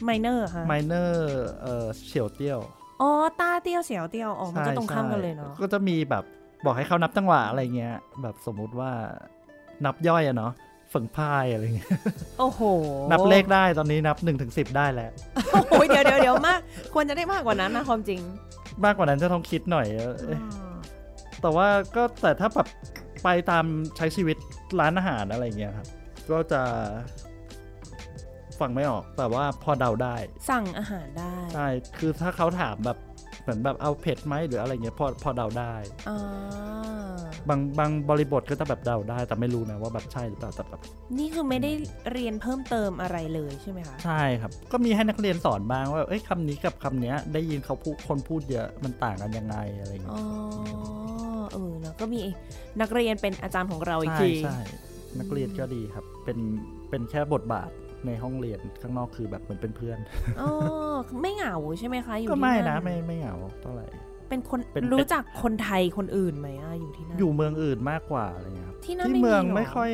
minor ค่ะ minorเอ่อ 小调 อ๋อ大调 小调 อ๋อ มันก็ตรงข้ามกันเลยเนาะ ก็จะมีแบบบอกให้เขานับจังหวะอะไรเงี้ย แบบสมมุติว่า นับย่อยอะเนาะ分拍 อะไรเงี้ย โอ้โห นับเลขได้ตอนนี้นับ 1 ถึงสิบได้แล้วโอ้โหเดี๋ยวเดี๋ยวเดี๋ยวมาก ควรจะได้มากกว่านั้นนะความจริง มากกว่านั้นจะต้องคิดหน่อยเอ้ยแต่ว่าก็แต่ถ้าแบบไปตามใช้ชีวิตร้านอาหารอะไรเงี้ยครับ ก็จะฟังไม่ออก แต่ว่าพอเดาได้ สั่งอาหารได้ ใช่ คือถ้าเขาถามแบบเหมือนแบบเอาเผ็ดไหมหรืออะไรเงี้ยพอพอเดาได้อ่า บางบางบริบทก็จะแบบเดาได้แต่ไม่รู้นะว่าแบบใช่หรือเปล่าแต่แบบนี่คือไม่ได้เรียนเพิ่มเติมอะไรเลยใช่ไหมคะใช่ครับ ก็มีให้นักเรียนสอนบ้างว่าเอ้ยคำนี้กับคำเนี้ยได้ยินเขาพูดคนพูดเยอะมันต่างกันยังไงอะไรเงี้อ๋ยอเออเนอะก็มีนักเรียนเป็นอาจารย์ของเราอีกใช่ทีใช่นักเรียนก็ดีครับ เป็นเป็นแค่บทบาทในห้องเรียนข้างนอกคือแบบเหมือนเป็นเพื่อนอ๋อไม่เหงาใช่ไหมคะอยู่ก็ที่ไม่นั่นะไม่ไม่เหงาเท่าไหร่ เป็นคนเป็นรู้จักคนไทยคนอื่นไหมอะอยู่ที่นั่นอยู่เมืองอื่นมากกว่าอะไรเงี้ยครับที่นั่นที่ไม่เมืองหรไม่ค่อย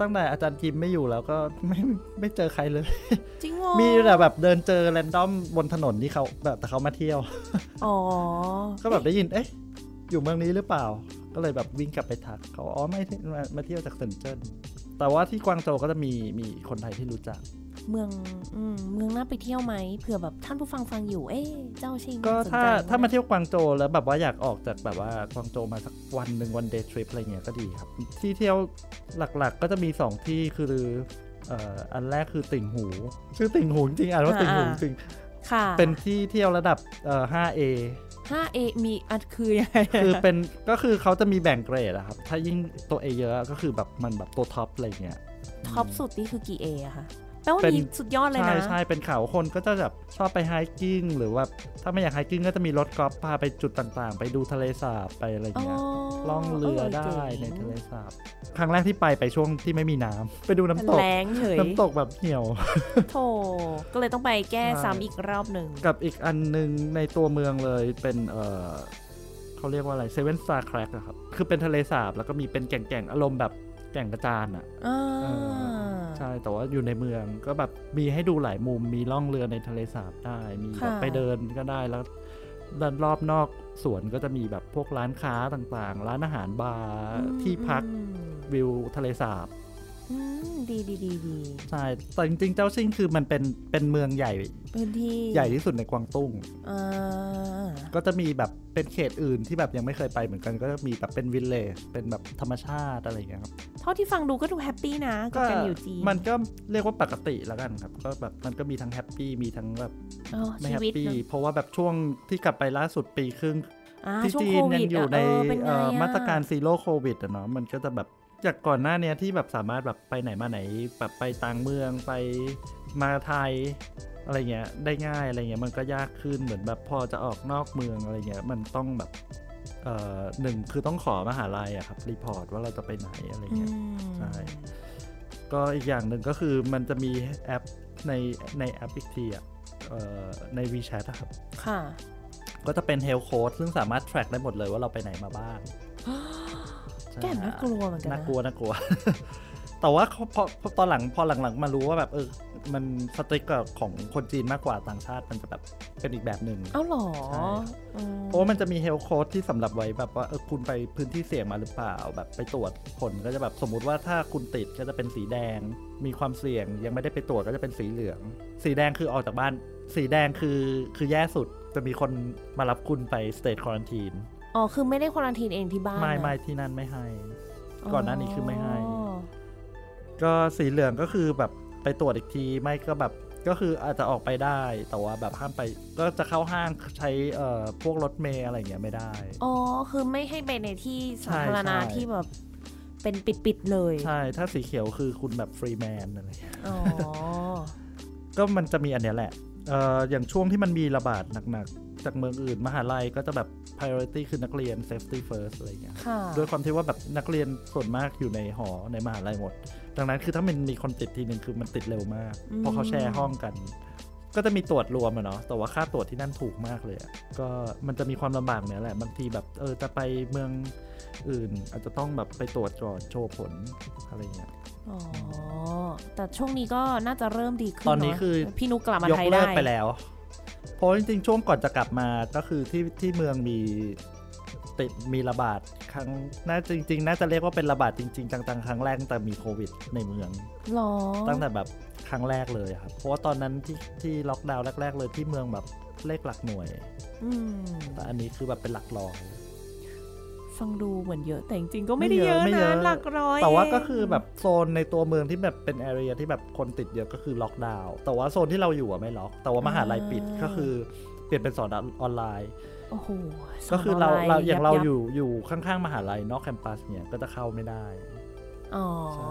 ตั้งแต่อาจารย์กิมไม่อยู่แล้วก็ไม่ไม่เจอใครเลย จริงเหรอมีแต่แบบเดินเจอแรนดอมบนถนนที่เขาแบบแต่เขามาเที่ยว อ๋อ ก็แบบได้ยิน เอ๊ะ อยู่เมืองนี้หรือเปล่า ก็เลยแบบวิ่งกลับไปทักเขาอ๋อไม่มามาเที่ยวจากเซินเจิ้นแต่ว่าที่กวางโจวก็จะมีมีคนไทยที่รู้จัก เมืองอืมเมืองน่าไปเที่ยวไหมเผื่อแบบท่านผู้ฟังฟังอยู่ เอ๊ะเจ้าชิงสนใจไหม ก็ถ้าถ้ามาเที่ยวกวางโจวแล้วแบบว่าอยากออกจากแบบว่ากวางโจวมาสักวันหนึ่ง one-day trip อะไรเงี้ยก็ดีครับ ที่เที่ยวหลักๆก็จะมี 2 ที่คือเอ่ออันแรกคือติ่งหู ชื่อติ่งหูจริงๆอ่านว่าติ่งหูจริงค่ะเป็นที่เที่ยวระดับเอ่อ 5A 5 A มีอันคือยังไงคือเป็นก็คือเขาจะมีแบ่งเกรดอะครับ ถ้ายิ่งตัว A เยอะก็คือแบบมันแบบตัว top อะไรเงี้ย top สุดนี่คือกี่ A อะคะ แปลว่าเป็นมีสุดยอดเลยใช่นะใช่เป็นเขาคนก็จะแบบชอบไป hiking หรือว่าถ้าไม่อยาก hiking ก็จะมีรถกอล์ฟพาไปจุดต่างๆ ไปดูทะเลสาบไปอะไรอ๋อเงี้ยล่องเรือได้เจ๋งในทะเลสาบ ครั้งแรกที่ไปไปช่วงที่ไม่มีน้ำไปดูน้ำตกแรงเฉยน้ำตกแบบเหี่ยวโถก็เลยต้องไปแก้ใช่ซ้ำอีกรอบหนึ่งกับอีกอันหนึ่งในตัวเมืองเลยเป็นเออเขาเรียกว่าอะไรเซเว่นสตาร์แครกอะครับ คือเป็นทะเลสาบแล้วก็มีเป็นแก่งๆ อารมณ์แบบ แก่งกระจานอะอ่าเออใช่แต่ว่าอยู่ในเมืองก็แบบมีให้ดูหลายมุมมีล่องเรือในทะเลสาบได้ มีแบบไปเดินก็ได้แล้วด้านรอบนอกสวนก็จะมีแบบพวกร้านค้าต่างๆ ร้านอาหารบาร์อืมที่พักอืมวิวทะเลสาบ อืมดีดีดีดีใช่แต่จริงๆ จ้าวชิ่งคือมันเป็นเป็นเมืองใหญ่พื้นที่ใหญ่ที่สุดในกวางตุ้งอ่าก็จะมีแบบเป็นเขตอื่นที่แบบยังไม่เคยไปเหมือนกันก็จะมีแบบเป็นวิลเลจเป็นแบบธรรมชาติอะไรอย่างเงี้ยครับเท่าที่ฟังดูก็ดู happy นะกับการอยู่จีนมันก็เรียกว่าปกติแล้วกันครับ ก็แบบมันก็มีทั้ง happy มีทั้งแบบอ๋อไม่ชีแฮปวิตปี้เนอะเพราะว่าแบบช่วงที่กลับไปล่าสุดปีครึ่งอ่าที่ช่วงจีโคนยัวิดอยู่อะในเออเป็นไงเอ่ออะมาตรการซีโร่โควิดอะเนาะมันก็จะแบบ จากก่อนหน้าเนี้ยที่แบบสามารถแบบไปไหนมาไหนแบบไปต่างเมืองไปมาไทยอะไรเงี้ยได้ง่ายอะไรเงี้ยมันก็ยากขึ้นเหมือนแบบพอจะออกนอกเมืองอะไรเงี้ยมันต้องแบบเอ่อหนึ่งคือต้องขอมหาลัยอะครับรีพอร์ตว่าเราจะไปไหนอะไรอืเงี้ยมใช่ก็อีกอย่างหนึ่งก็คือมันจะมีแอปในในแอปอีกทีอะเอ่อใน WeChat อะครับ ค่ะ ก็จะเป็น Health Code ซึ่งสามารถ track ได้หมดเลยว่าเราไปไหนมาบ้าง แก่น่ากลัวเหมือนกันน่านะกลัวน่ากลัว แต่ว่าเขาพอพอตอนหลังพอหลังๆมารู้ว่าแบบเออ มันสตริกกับของคนจีนมากกว่าต่างชาติมันจะแบบเป็นอีกแบบหนึ่งเอ้าเหรอใช่อืมเพราะว่ามันจะมี Health Code ที่สำหรับไว้แบบว่าเออคุณไปพื้นที่เสี่ยงมาหรือเปล่า แบบไปตรวจผลก็จะแบบสมมุติว่าถ้าคุณติดก็จะเป็นสีแดง มีความเสี่ยงยังไม่ได้ไปตรวจก็จะเป็นสีเหลือง สีแดงคือออกจากบ้าน สีแดงคือคือแย่สุดจะมีคนมารับคุณไป state quarantine อ๋ อ คือไม่ได้ควอรันทีนเองที่บ้านไม่อะไม่ที่นั่นไม่ให้ ก่อนหน้านี้คือไม่ให้อ๋อก็สีเหลืองก็คือแบบไปตรวจอีกทีไม่ก็แบบก็คืออาจจะออกไปได้ แต่ว่าแบบห้ามไปก็จะเข้าห้างใช้เอ่อพวกรถเมล์อะไรอย่างเงี้ยไม่ได้ อ๋อ คือไม่ให้ไปในที่สาธารณะใช่ใช่ที่แบบเป็นปิดๆเลย ใช่ ถ้าสีเขียวคือคุณแบบฟรีแมนอะไรอย่างเงี้ยอ๋อ ก็มันจะมีอันเนี้ยแหละเอ่ออย่างช่วงที่มันมีระบาดหนักๆ จากเมืองอื่น มหาลัยก็จะแบบ priority คือนักเรียน safety first อะไรอย่างเงี้ยค่ะด้วยความที่ว่าแบบนักเรียนส่วนมากอยู่ในหอในมหาลัยหมด ดังนั้นคือถ้ามันมีคนติดทีหนึ่งคือมันติดเร็วมาก เพราะเขาแชร์ห้องกัน ก็จะมีตรวจรวมอะเนาะแต่ว่าค่าตรวจที่นั่นถูกมากเลยอะก็มันจะมีความลำบากเนี่ยแหละบางทีแบบเออจะไปเมืองอื่น อาจจะต้องแบบไปตรวจก่อนโชว์ผลอะไรเงี้ย อ๋อ แต่ช่วงนี้ก็น่าจะเริ่มดีขึ้นตอนนี้เะคือพี่นุกกลับมายกไทยเลิได้กไปแล้ว เพราะจริงๆ ช่วงก่อนจะกลับมาก็คือที่ที่เมืองมีติดมีระบาดครั้งน่าจริง ๆ น่าจะเรียกว่าเป็นระบาดจริง ๆ จังๆ ครั้งแรกตั้งแต่มีโควิดในเมืองหรอตั้งแต่แบบครั้งแรกเลยอะครับ เพราะว่าตอนนั้นที่ที่ล็อกดาวน์แรก ๆ เลยที่เมืองแบบเลขหลักหน่วย อืมแต่อันนี้คือแบบเป็นหลักร้อย ฟังดูเหมือนเยอะแต่จริงๆก็ไม่ได้ไม่เยเยอะอะไม่เยนะอะหลักร้อย แต่ว่าก็เงคือแบบโซนในตัวเมืองที่แบบเป็นแอเรียที่แบบคนติดเยอะก็คือล็อกดาวน์แต่ว่าโซนที่เราอยู่อะไม่ล็อก แต่ว่ามหาลัยปิดก็คือเปลี่ยนเป็นสอนออนไลน์โอ้โหก็คือเราสนไลน์เราอย่างเราบๆอยู่อยู่ข้างๆมหาลัยนอกแคมปัสเนี่ยก็จะเข้าไม่ได้อ๋อใช่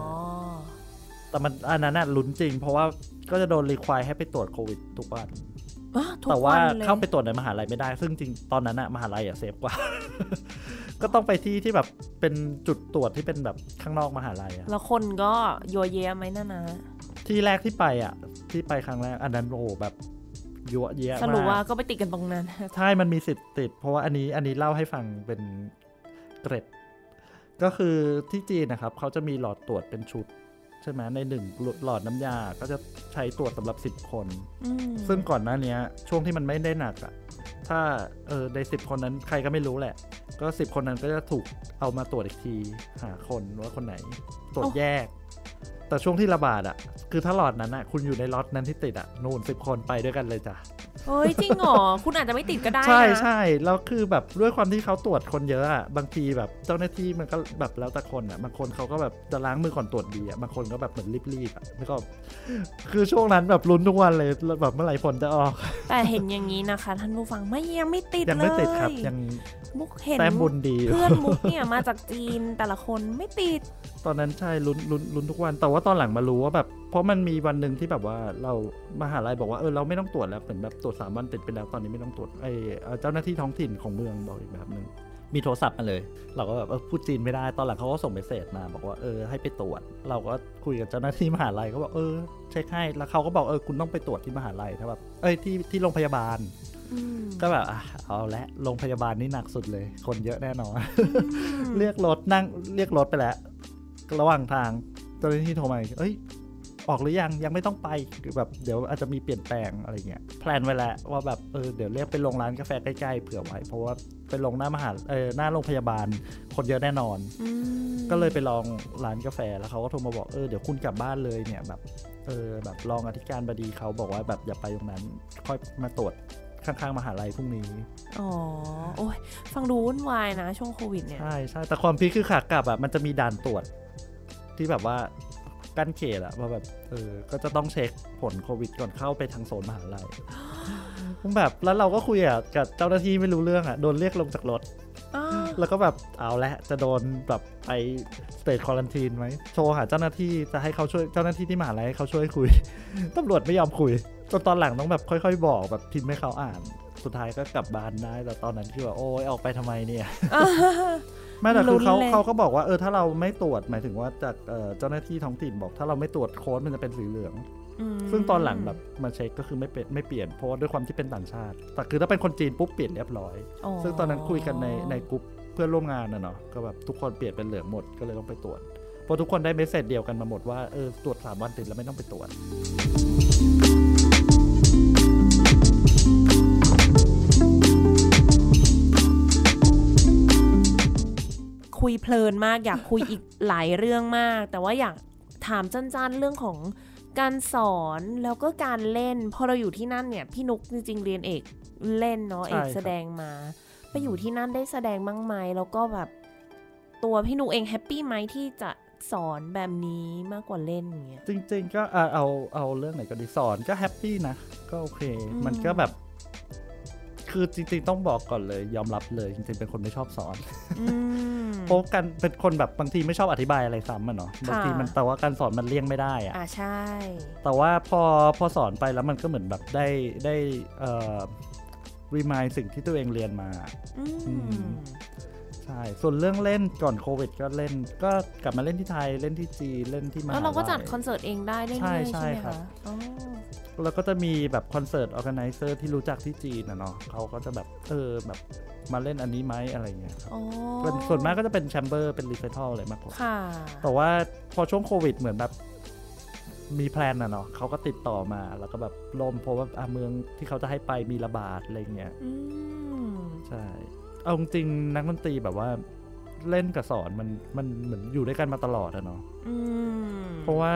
แต่มันอันนั้นน่ะลุ้นจริง เพราะว่าก็จะโดนรีควายให้ไปตรวจโควิดทุกวันอะทุก แต่ว่าวันเลยเข้าไปตรวจในมหาลัยไม่ได้ ซึ่งจริงตอนนั้นอะมหาลัยอะเซฟกว่า ก็ต้องไปที่ที่แบบเป็นจุดตรวจที่เป็นแบบข้างนอกมหาลัยอะแล้วคนก็โยเยะไหมนั่นนะที่แรกที่ไปอะที่ไปครั้งแรกอันนั้นโอ้โหแบบยั่วเยะสรุปว่ามากก็ไปติดกันตรงนั้น ใช่ มันมีสิทธิ์ติด เพราะว่าอันนี้อันนี้เล่าให้ฟังเป็นเกร็ด ก็คือที่จีนนะครับ เขาจะมีหลอดตรวจเป็นชุด ใช่ไหมในหนึ่งหลอดน้ำยาก็จะใช้ตรวจสำหรับ10คนอืมซึ่งก่อนหน้าเนี้ยช่วงที่มันไม่ได้หนักอะถ้าเออในสิบคนนั้นใครก็ไม่รู้แหละ ก็สิบคนนั้นก็จะถูกเอามาตรวจอีกทีหาคนว่าคนไหน ตรวจแยก แต่ช่วงที่ระบาดอะคือถ้าหลอดนั้นอะคุณอยู่ในล็อตนั้นที่ติดอะนู่นสิบคนไปด้วยกันเลยจ้ะเฮ้ยจริงเหรอ คุณอาจจะไม่ติดก็ได้นะ ใช่ใช่แล้วคือแบบด้วยความที่เขาตรวจคนเยอะอะบางทีแบบเจ้าหน้าที่มันก็แบบแล้วแต่คนอะบางคนเขาก็แบบจะล้างมือก่อนตรวจดีอะบางคนก็แบบเหมือนรีบๆอะแล้วก็ คือช่วงนั้นแบบลุ้นทุกวันเลยแล้วแบบเมื่อไหร่ผลจะออก แต่เห็นอย่างนี้นะคะ ท่านผู้ฟังไม่ยังไม่ติดยังไม่ติดครับเลยยังมุกเห็นแต้มบุญดีอยู่เพื่อนมุกเนี่ยมาจากจีนแต่ละคนไม่ติดตอนนั้นใช่ลุ้นลุ้นลุ้นทุกวัน แต่ว่าตอนหลังมารู้ว่าแบบ เพราะมันมีวันหนึ่งที่แบบว่าเรามหาลัยบอกว่าเออเราไม่ต้องตรวจแล้วเหมือนแบบตรวจสามวันติดไปแล้วตอนนี้ไม่ต้องตรวจไอเออเจ้าหน้าที่ท้องถิ่นของเมืองบอกอีกแบบหนึ่งมีโทรศัพท์มาเลย เราก็แบบพูดจีนไม่ได้ตอนหลังเขาก็ส่งเมสเซจมา บอกว่าเออให้ไปตรวจ เราก็คุยกับเจ้าหน้าที่มหาลัยก็บอกเออเช็คให้แล้วเขาก็บอกเออคุณต้องไปตรวจที่มหาลัยถ้าแบบเอ้ยที่ที่โรงพยาบาลก็แบบเอาละโรงพยาบาลนี่หนักสุดเลย คนเยอะแน่นอน เรียกรถนั่งเรียกรถไปแล้ว ระหว่างทางเจ้าหน้าที่โทรมาอีกเอ้ย ออกหรือยังยังไม่ต้องไปคือแบบเดี๋ยวอาจจะมีเปลี่ยนแปลงอะไรเงี้ยแพลนไว้แล้วว่าแบบเออเดี๋ยวเรียกไปลงร้านกาแฟใกล้ๆเผื่อไว้ เพราะว่าไปลงหน้ามหาเออหน้าโรงพยาบาลคนเยอะแน่นอนอืมก็เลยไปลองร้านกาแฟแล้วเขาก็โทรมาบอกเออเดี๋ยวคุณกลับบ้านเลยเนี่ยแบบเออแบบรองอธิการบดีเขาบอกว่าแบบอย่าไปตรงนั้น ค่อยมาตรวจข้างๆมหาลัยพรุ่งนี้ อ๋อ โอ้ย ฟังดูวุ่นวายนะ ช่วงโควิดเนี่ย ใช่ใช่แต่ความพีคคือขากลับอะมันจะมีด่านตรวจ ที่แบบว่ากั้นเขตอะว่าแบบเออก็จะต้องเช็คผลโควิดก่อนเข้าไปทางโซนมหาลัยแบบแล้วเราก็คุยอะกับเจ้าหน้าที่ไม่รู้เรื่องอะโดนเรียกลงจากรถอ้าวแล้วก็แบบเอาละจะโดนแบบไปสเตทควอลันทีนไหมโทรหาเจ้าหน้าที่จะให้เขาช่วยเจ้าหน้าที่ที่มหาลัยให้เขาช่วยคุยตำรวจไม่ยอมคุยจนตอนหลังต้องแบบค่อย ๆ บอกแบบพิมพ์ให้เขาอ่าน สุดท้ายก็กลับบ้านได้แต่ตอนนั้นคือแบบโอ้ยออกไปทำไมเนี่ย ไม่แต่คือเขาลุ้นเลยเขาก็บอกว่าเออถ้าเราไม่ตรวจหมายถึงว่าจากเอ่อเจ้าหน้าที่ท้องถิ่นบอก ถ้าเราไม่ตรวจโค้ดมันจะเป็นสีเหลืองอืมซึ่งตอนหลังแบบมาเช็คก็คือไม่เป็นไม่เปลี่ยนเพราะว่าด้วยความที่เป็นต่างชาติ แต่คือถ้าเป็นคนจีนปุ๊บเปลี่ยนเรียบร้อย ซึ่งตอนนั้นคุยกันในในกลุ่มเพื่อนร่วมงานนะเนาะก็แบบทุกคนเปลี่ยนเป็นเหลืองหมดก็เลยต้องไปตรวจเพราะทุกคนได้เมสเซจเดียวกันมาหมดว่าเออตรวจสามวันติดแล้วไม่ต้องไปตรวจ คุยเพลินมาก อยากคุยอีกหลายเรื่องมาก แต่ว่าอยากถามสั้นๆเรื่องของการสอนแล้วก็การเล่น พอเราอยู่ที่นั่นเนี่ย พี่นุกจริงๆเรียนเอกเล่นเนาะใช่เอกครับแสดงมา ไปอยู่ที่นั่นได้แสดงบ้างไหมแล้วก็แบบตัวพี่นุกเอง happy ไหมที่จะสอนแบบนี้มากกว่าเล่นอย่างเงี้ยจริง ๆ ก็อะเอาเอาเรื่องไหนก็ดีสอนก็ happy นะ ก็โอเคอืมมันก็แบบ คือจริง ๆ ต้องบอกก่อนเลย ยอมรับเลย จริงๆเป็นคนไม่ชอบสอนอืม เพราะกันเป็นคนแบบบางทีไม่ชอบอธิบายอะไรซ้ำอะเนาะบางทีมันแต่ว่าการสอนมันเลี่ยงไม่ได้อะอ่าใช่ แต่ว่าพอพอสอนไปแล้วมันก็เหมือนแบบได้ได้เอ่อรีมายสิ่งที่ตัวเองเรียนมาอือืมมใช่ ส่วนเรื่องเล่นก่อนโควิดก็เล่น ก็กลับมาเล่นที่ไทยเล่นที่จีนเล่นที่มหาแล้วเราก็จัดลัยคอนเสิร์ตเองได้เรื่อยๆใช่ใช่ใช่ไหมครัคะบอ๋อแล้วก็จะมีแบบ concert organizer ที่รู้จักที่จีนนะเนาะเขาก็จะแบบเออแบบมาเล่นอันนี้ไหมอะไรเงี้ยครับอ๋อเป็นส่วนมากก็จะเป็น chamber เป็น recital อะไรมากกว่าค่ะแต่ว่าพอช่วงโควิดเหมือนแบบมี plan นะเนาะเขาก็ติดต่อมาแล้วก็แบบล่มเพราะว่าอะเมืองที่เขาจะให้ไปมีระบาดอะไรเงี้ยอืมใช่ เอาจริงๆนักดนตรีแบบว่าเล่นกับสอนมันมันเหมือนอยู่ด้วยกันมาตลอดอะเนาะอืมเพราะว่า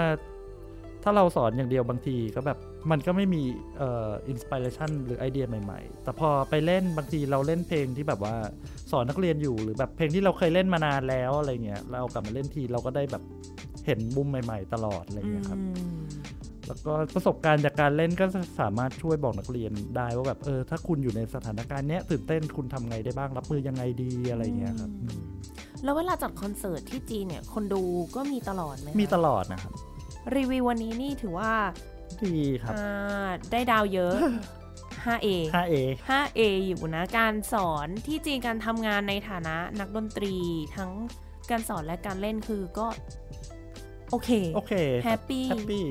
ถ้าเราสอนอย่างเดียวบางทีก็แบบมันก็ไม่มีเอ่ออินสปิเรชันหรือไอเดียใหม่ๆ แต่พอไปเล่นบางทีเราเล่นเพลงที่แบบว่าสอนนักเรียนอยู่หรือแบบเพลงที่เราเคยเล่นมานานแล้วอะไรเงี้ยเรากลับมาเล่นทีเราก็ได้แบบเห็นมุมใหม่ ๆ ตลอดอะไรเงี้ยครับอืม แล้วก็ประสบการณ์จากการเล่นก็สามารถช่วยบอกนักเรียนได้ว่าแบบเออถ้าคุณอยู่ในสถานการณ์เนี้ยตื่นเต้นคุณทำไงได้บ้างรับมือยังไงดีอะไรเงี้ยครับอืมแล้วเวลาจัดคอนเสิร์ตที่จีนเนี่ยคนดูก็มีตลอดไหมคะมีตลอดนะครับรีวิววันนี้นี่ถือว่าดีครับอ่าได้ดาวเยอะ 5A 5A 5A อยู่นะ การสอนที่จริงการทำงานในฐานะนักดนตรีทั้งการสอนและการเล่นคือก็ โอเค โอเค แฮปปี้แฮปปี้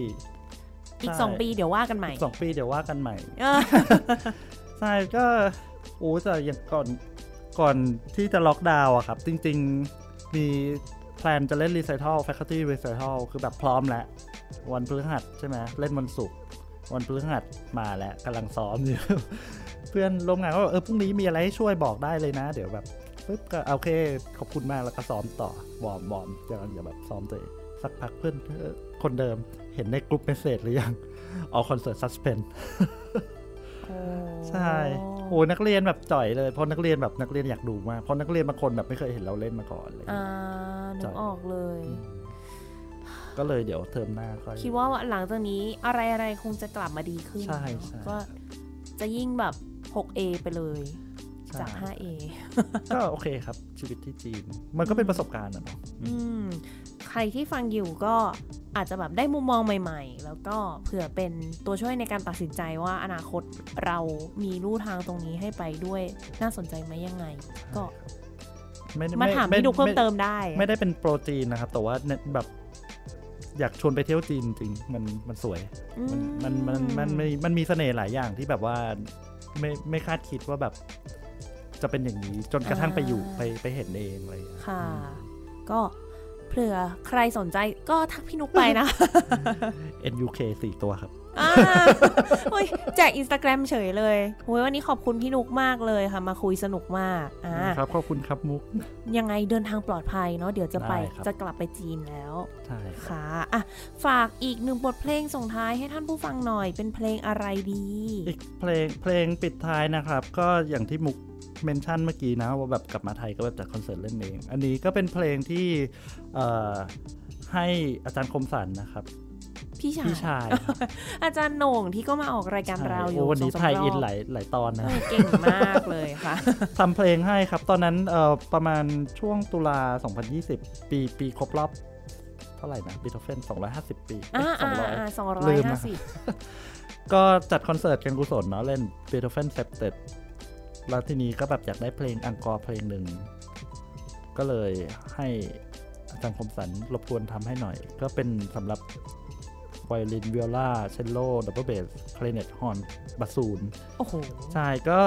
อีกใช่2ปีเดี๋ยวว่ากันใหม่สองปีเดี๋ยวว่ากันใหม่เออใช่ก็โอ้แต่อย่างก่อนก่อนที่จะล็อกดาวน์อะครับ จริง ๆ มี plan จะเล่น recital faculty recital คือแบบพร้อมแล้ว วันพฤหัสใช่ไหมเล่นวันศุกร์วันพฤหัสมาแล้วกำลังซ้อมอยู่ เพื่อนร่วมงานก็บอกเออพรุ่งนี้มีอะไรให้ช่วยบอกได้เลยนะ เดี๋ยวแบบปุ๊บก็โอเคขอบคุณมากแล้วก็ซ้อมต่อ warm warm อย่าอย่าแบบซ้อมตัวเองสักพักเพื่อนเออ คนเดิม เห็นในกลุ่ม message หรือยังออกคอนเสิร์ตซัสเพนใช่โหนักเรียนแบบจ่อยเลยเพราะนักเรียนแบบนักเรียนอยากดูมากเพราะนักเรียนบางคนแบบไม่เคยเห็นเราเล่นมาก่อนเลยอ่านึกออกเลย ก็เลยเดี๋ยวเทอมหน้าค่อยคิดว่าหลังจากนี้อะไรอะไรคงจะกลับมาดีขึ้นใช่ใช่ก็จะยิ่งแบบ 6A ไปเลยใช่จาก 5A ก็โอเคครับ ชีวิตที่จีน มันก็เป็นประสบการณ์อะเนาะอืม ใครที่ฟังอยู่ก็อาจจะแบบได้มุมมองใหม่ ๆ แล้วก็เผื่อเป็นตัวช่วยในการตัดสินใจว่าอนาคตเรามีลู่ทางตรงนี้ให้ไปด้วยน่าสนใจไหมยังไง ก็ไม่ได้มาถามพี่ดุกเพิ่มเติมได้ ไม่ได้เป็นโปรจีนนะครับ แต่ว่าเน้นแบบอยากชวนไปเที่ยวจีนจริงมันมันสวย มันมันมันมันมันมีมันมีเสน่ห์หลายอย่างที่แบบว่าไม่ไม่คาดคิดว่าแบบ จะเป็นอย่างนี้จนกระทั่งไปอยู่ไปไปเห็นเองอะไรอย่างเงี้ยค่ะ ก็ เผื่อใครสนใจก็ทักพี่นุกไปนะ NUK สี่ตัวครับอ่าเฮ้ยแจกอินสตาแกรมเฉยเลยโอ้ยวันนี้ขอบคุณพี่นุกมากเลยค่ะ มาคุยสนุกมากอ่าครับ ขอบคุณครับมุก ยังไงเดินทางปลอดภัยเนาะเดี๋ยวจะไปได้ครับจะกลับไปจีนแล้วใช่ครับค่ะอะ ฝากอีกหนึ่งบทเพลงส่งท้ายให้ท่านผู้ฟังหน่อยเป็นเพลงอะไรดี อีกเพลงเพลงปิดท้ายนะครับ ก็อย่างที่มุก เมนชั่นเมื่อกี้นะว่าแบบกลับมาไทยก็แบบจัดคอนเสิร์ตเล่นเอง อันนี้ก็เป็นเพลงที่เอ่อให้อาจารย์คมสันนะครับพี่ชายพี่ชาย อาจารย์โหน่งที่ก็มาออกรายการเราอยู่โวันนี้สงสามไทยอินรบหลายหลายตอนนะเออเก่งมากเลยค่ะทำเพลงให้ครับ ตอนนั้นเอ่อประมาณช่วงตุลา 2020 ปีปีครบรอบเท่าไหร่นะบีทเฟน250 ปีอ่าสออ่างร้อยอ่าสองร้อลืยมห้านะสิบก็จัดคอนเสิร์ตกันกุศลเนาะเล่นบีโธเฟน septet แล้วทีนี้ก็แบบอยากได้เพลง encore เพลงหนึ่ง ก็เลยให้อาจารย์คมสันรบกวนทำให้หน่อย ก็เป็นสำหรับไวโอลินวิโอลาเชลโลดับเบิลเบสคลาริเน็ตฮอร์นบาซูนโอ้โห ใช่ก็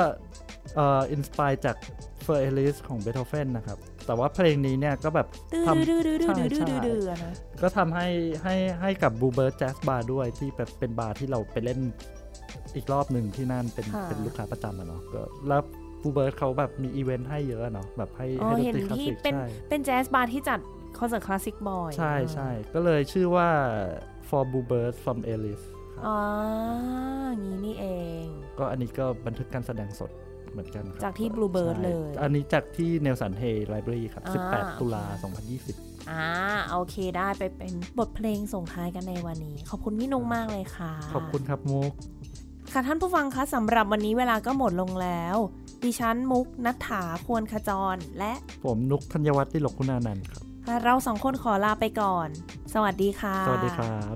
เอ่อ inspire จาก Für Elise ของเบโธเฟนนะครับ แต่ว่าเพลงนี้เนี่ยก็แบบดื้อทำดื้อดื้อดื้อใช่ดื้อดื้อใช่ดื้ออะนะก็ทำให้ให้ให้กับบูเบิร์ d แจ๊สบาร์ด้วยที่แบบเป็นบาร์ที่เราไปเล่น อีกรอบหนึ่งที่นั่นเป็นค่ะเป็นลูกค้าประจำอะเนาะก็แล้วบูเบิร์ d เขาแบบมีอีเวนต์ให้เยอะอะเนาะแบบให้อ๋อให้ดนเห็นตรีคลาสที่สิกเป็นใช่เป็นแจ๊สบาร์ที่จัดคอนเสิร์ตคลาสสิกบ่อยใช่ใช่ก็เลยชื่อว่า for bluebirds from Alice ครับอ๋องี้นี่เอง ก็อันนี้ก็บันทึกการแสดงสดเหมือนกันครับจากที่ Bluebird ใช่เลย อันนี้จากที่เนลสันเฮย์ไลบรารีครับอ่า18 ตุลาโอเค2020 อ่า โอเคได้ไปเป็นบทเพลงส่งท้ายกันในวันนี้ ขอบคุณพี่นุ้งมากเลยค่ะ ขอบคุณครับมุก ค่ะท่านผู้ฟังคะสำหรับวันนี้เวลาก็หมดลงแล้ว ดิฉันมุกนัฐถาควรขจร และผมนุกธัญวัฒน์ที่หลกคุณานันท์ครับ เราสองคนขอลาไปก่อน สวัสดีค่ะ สวัสดีครับ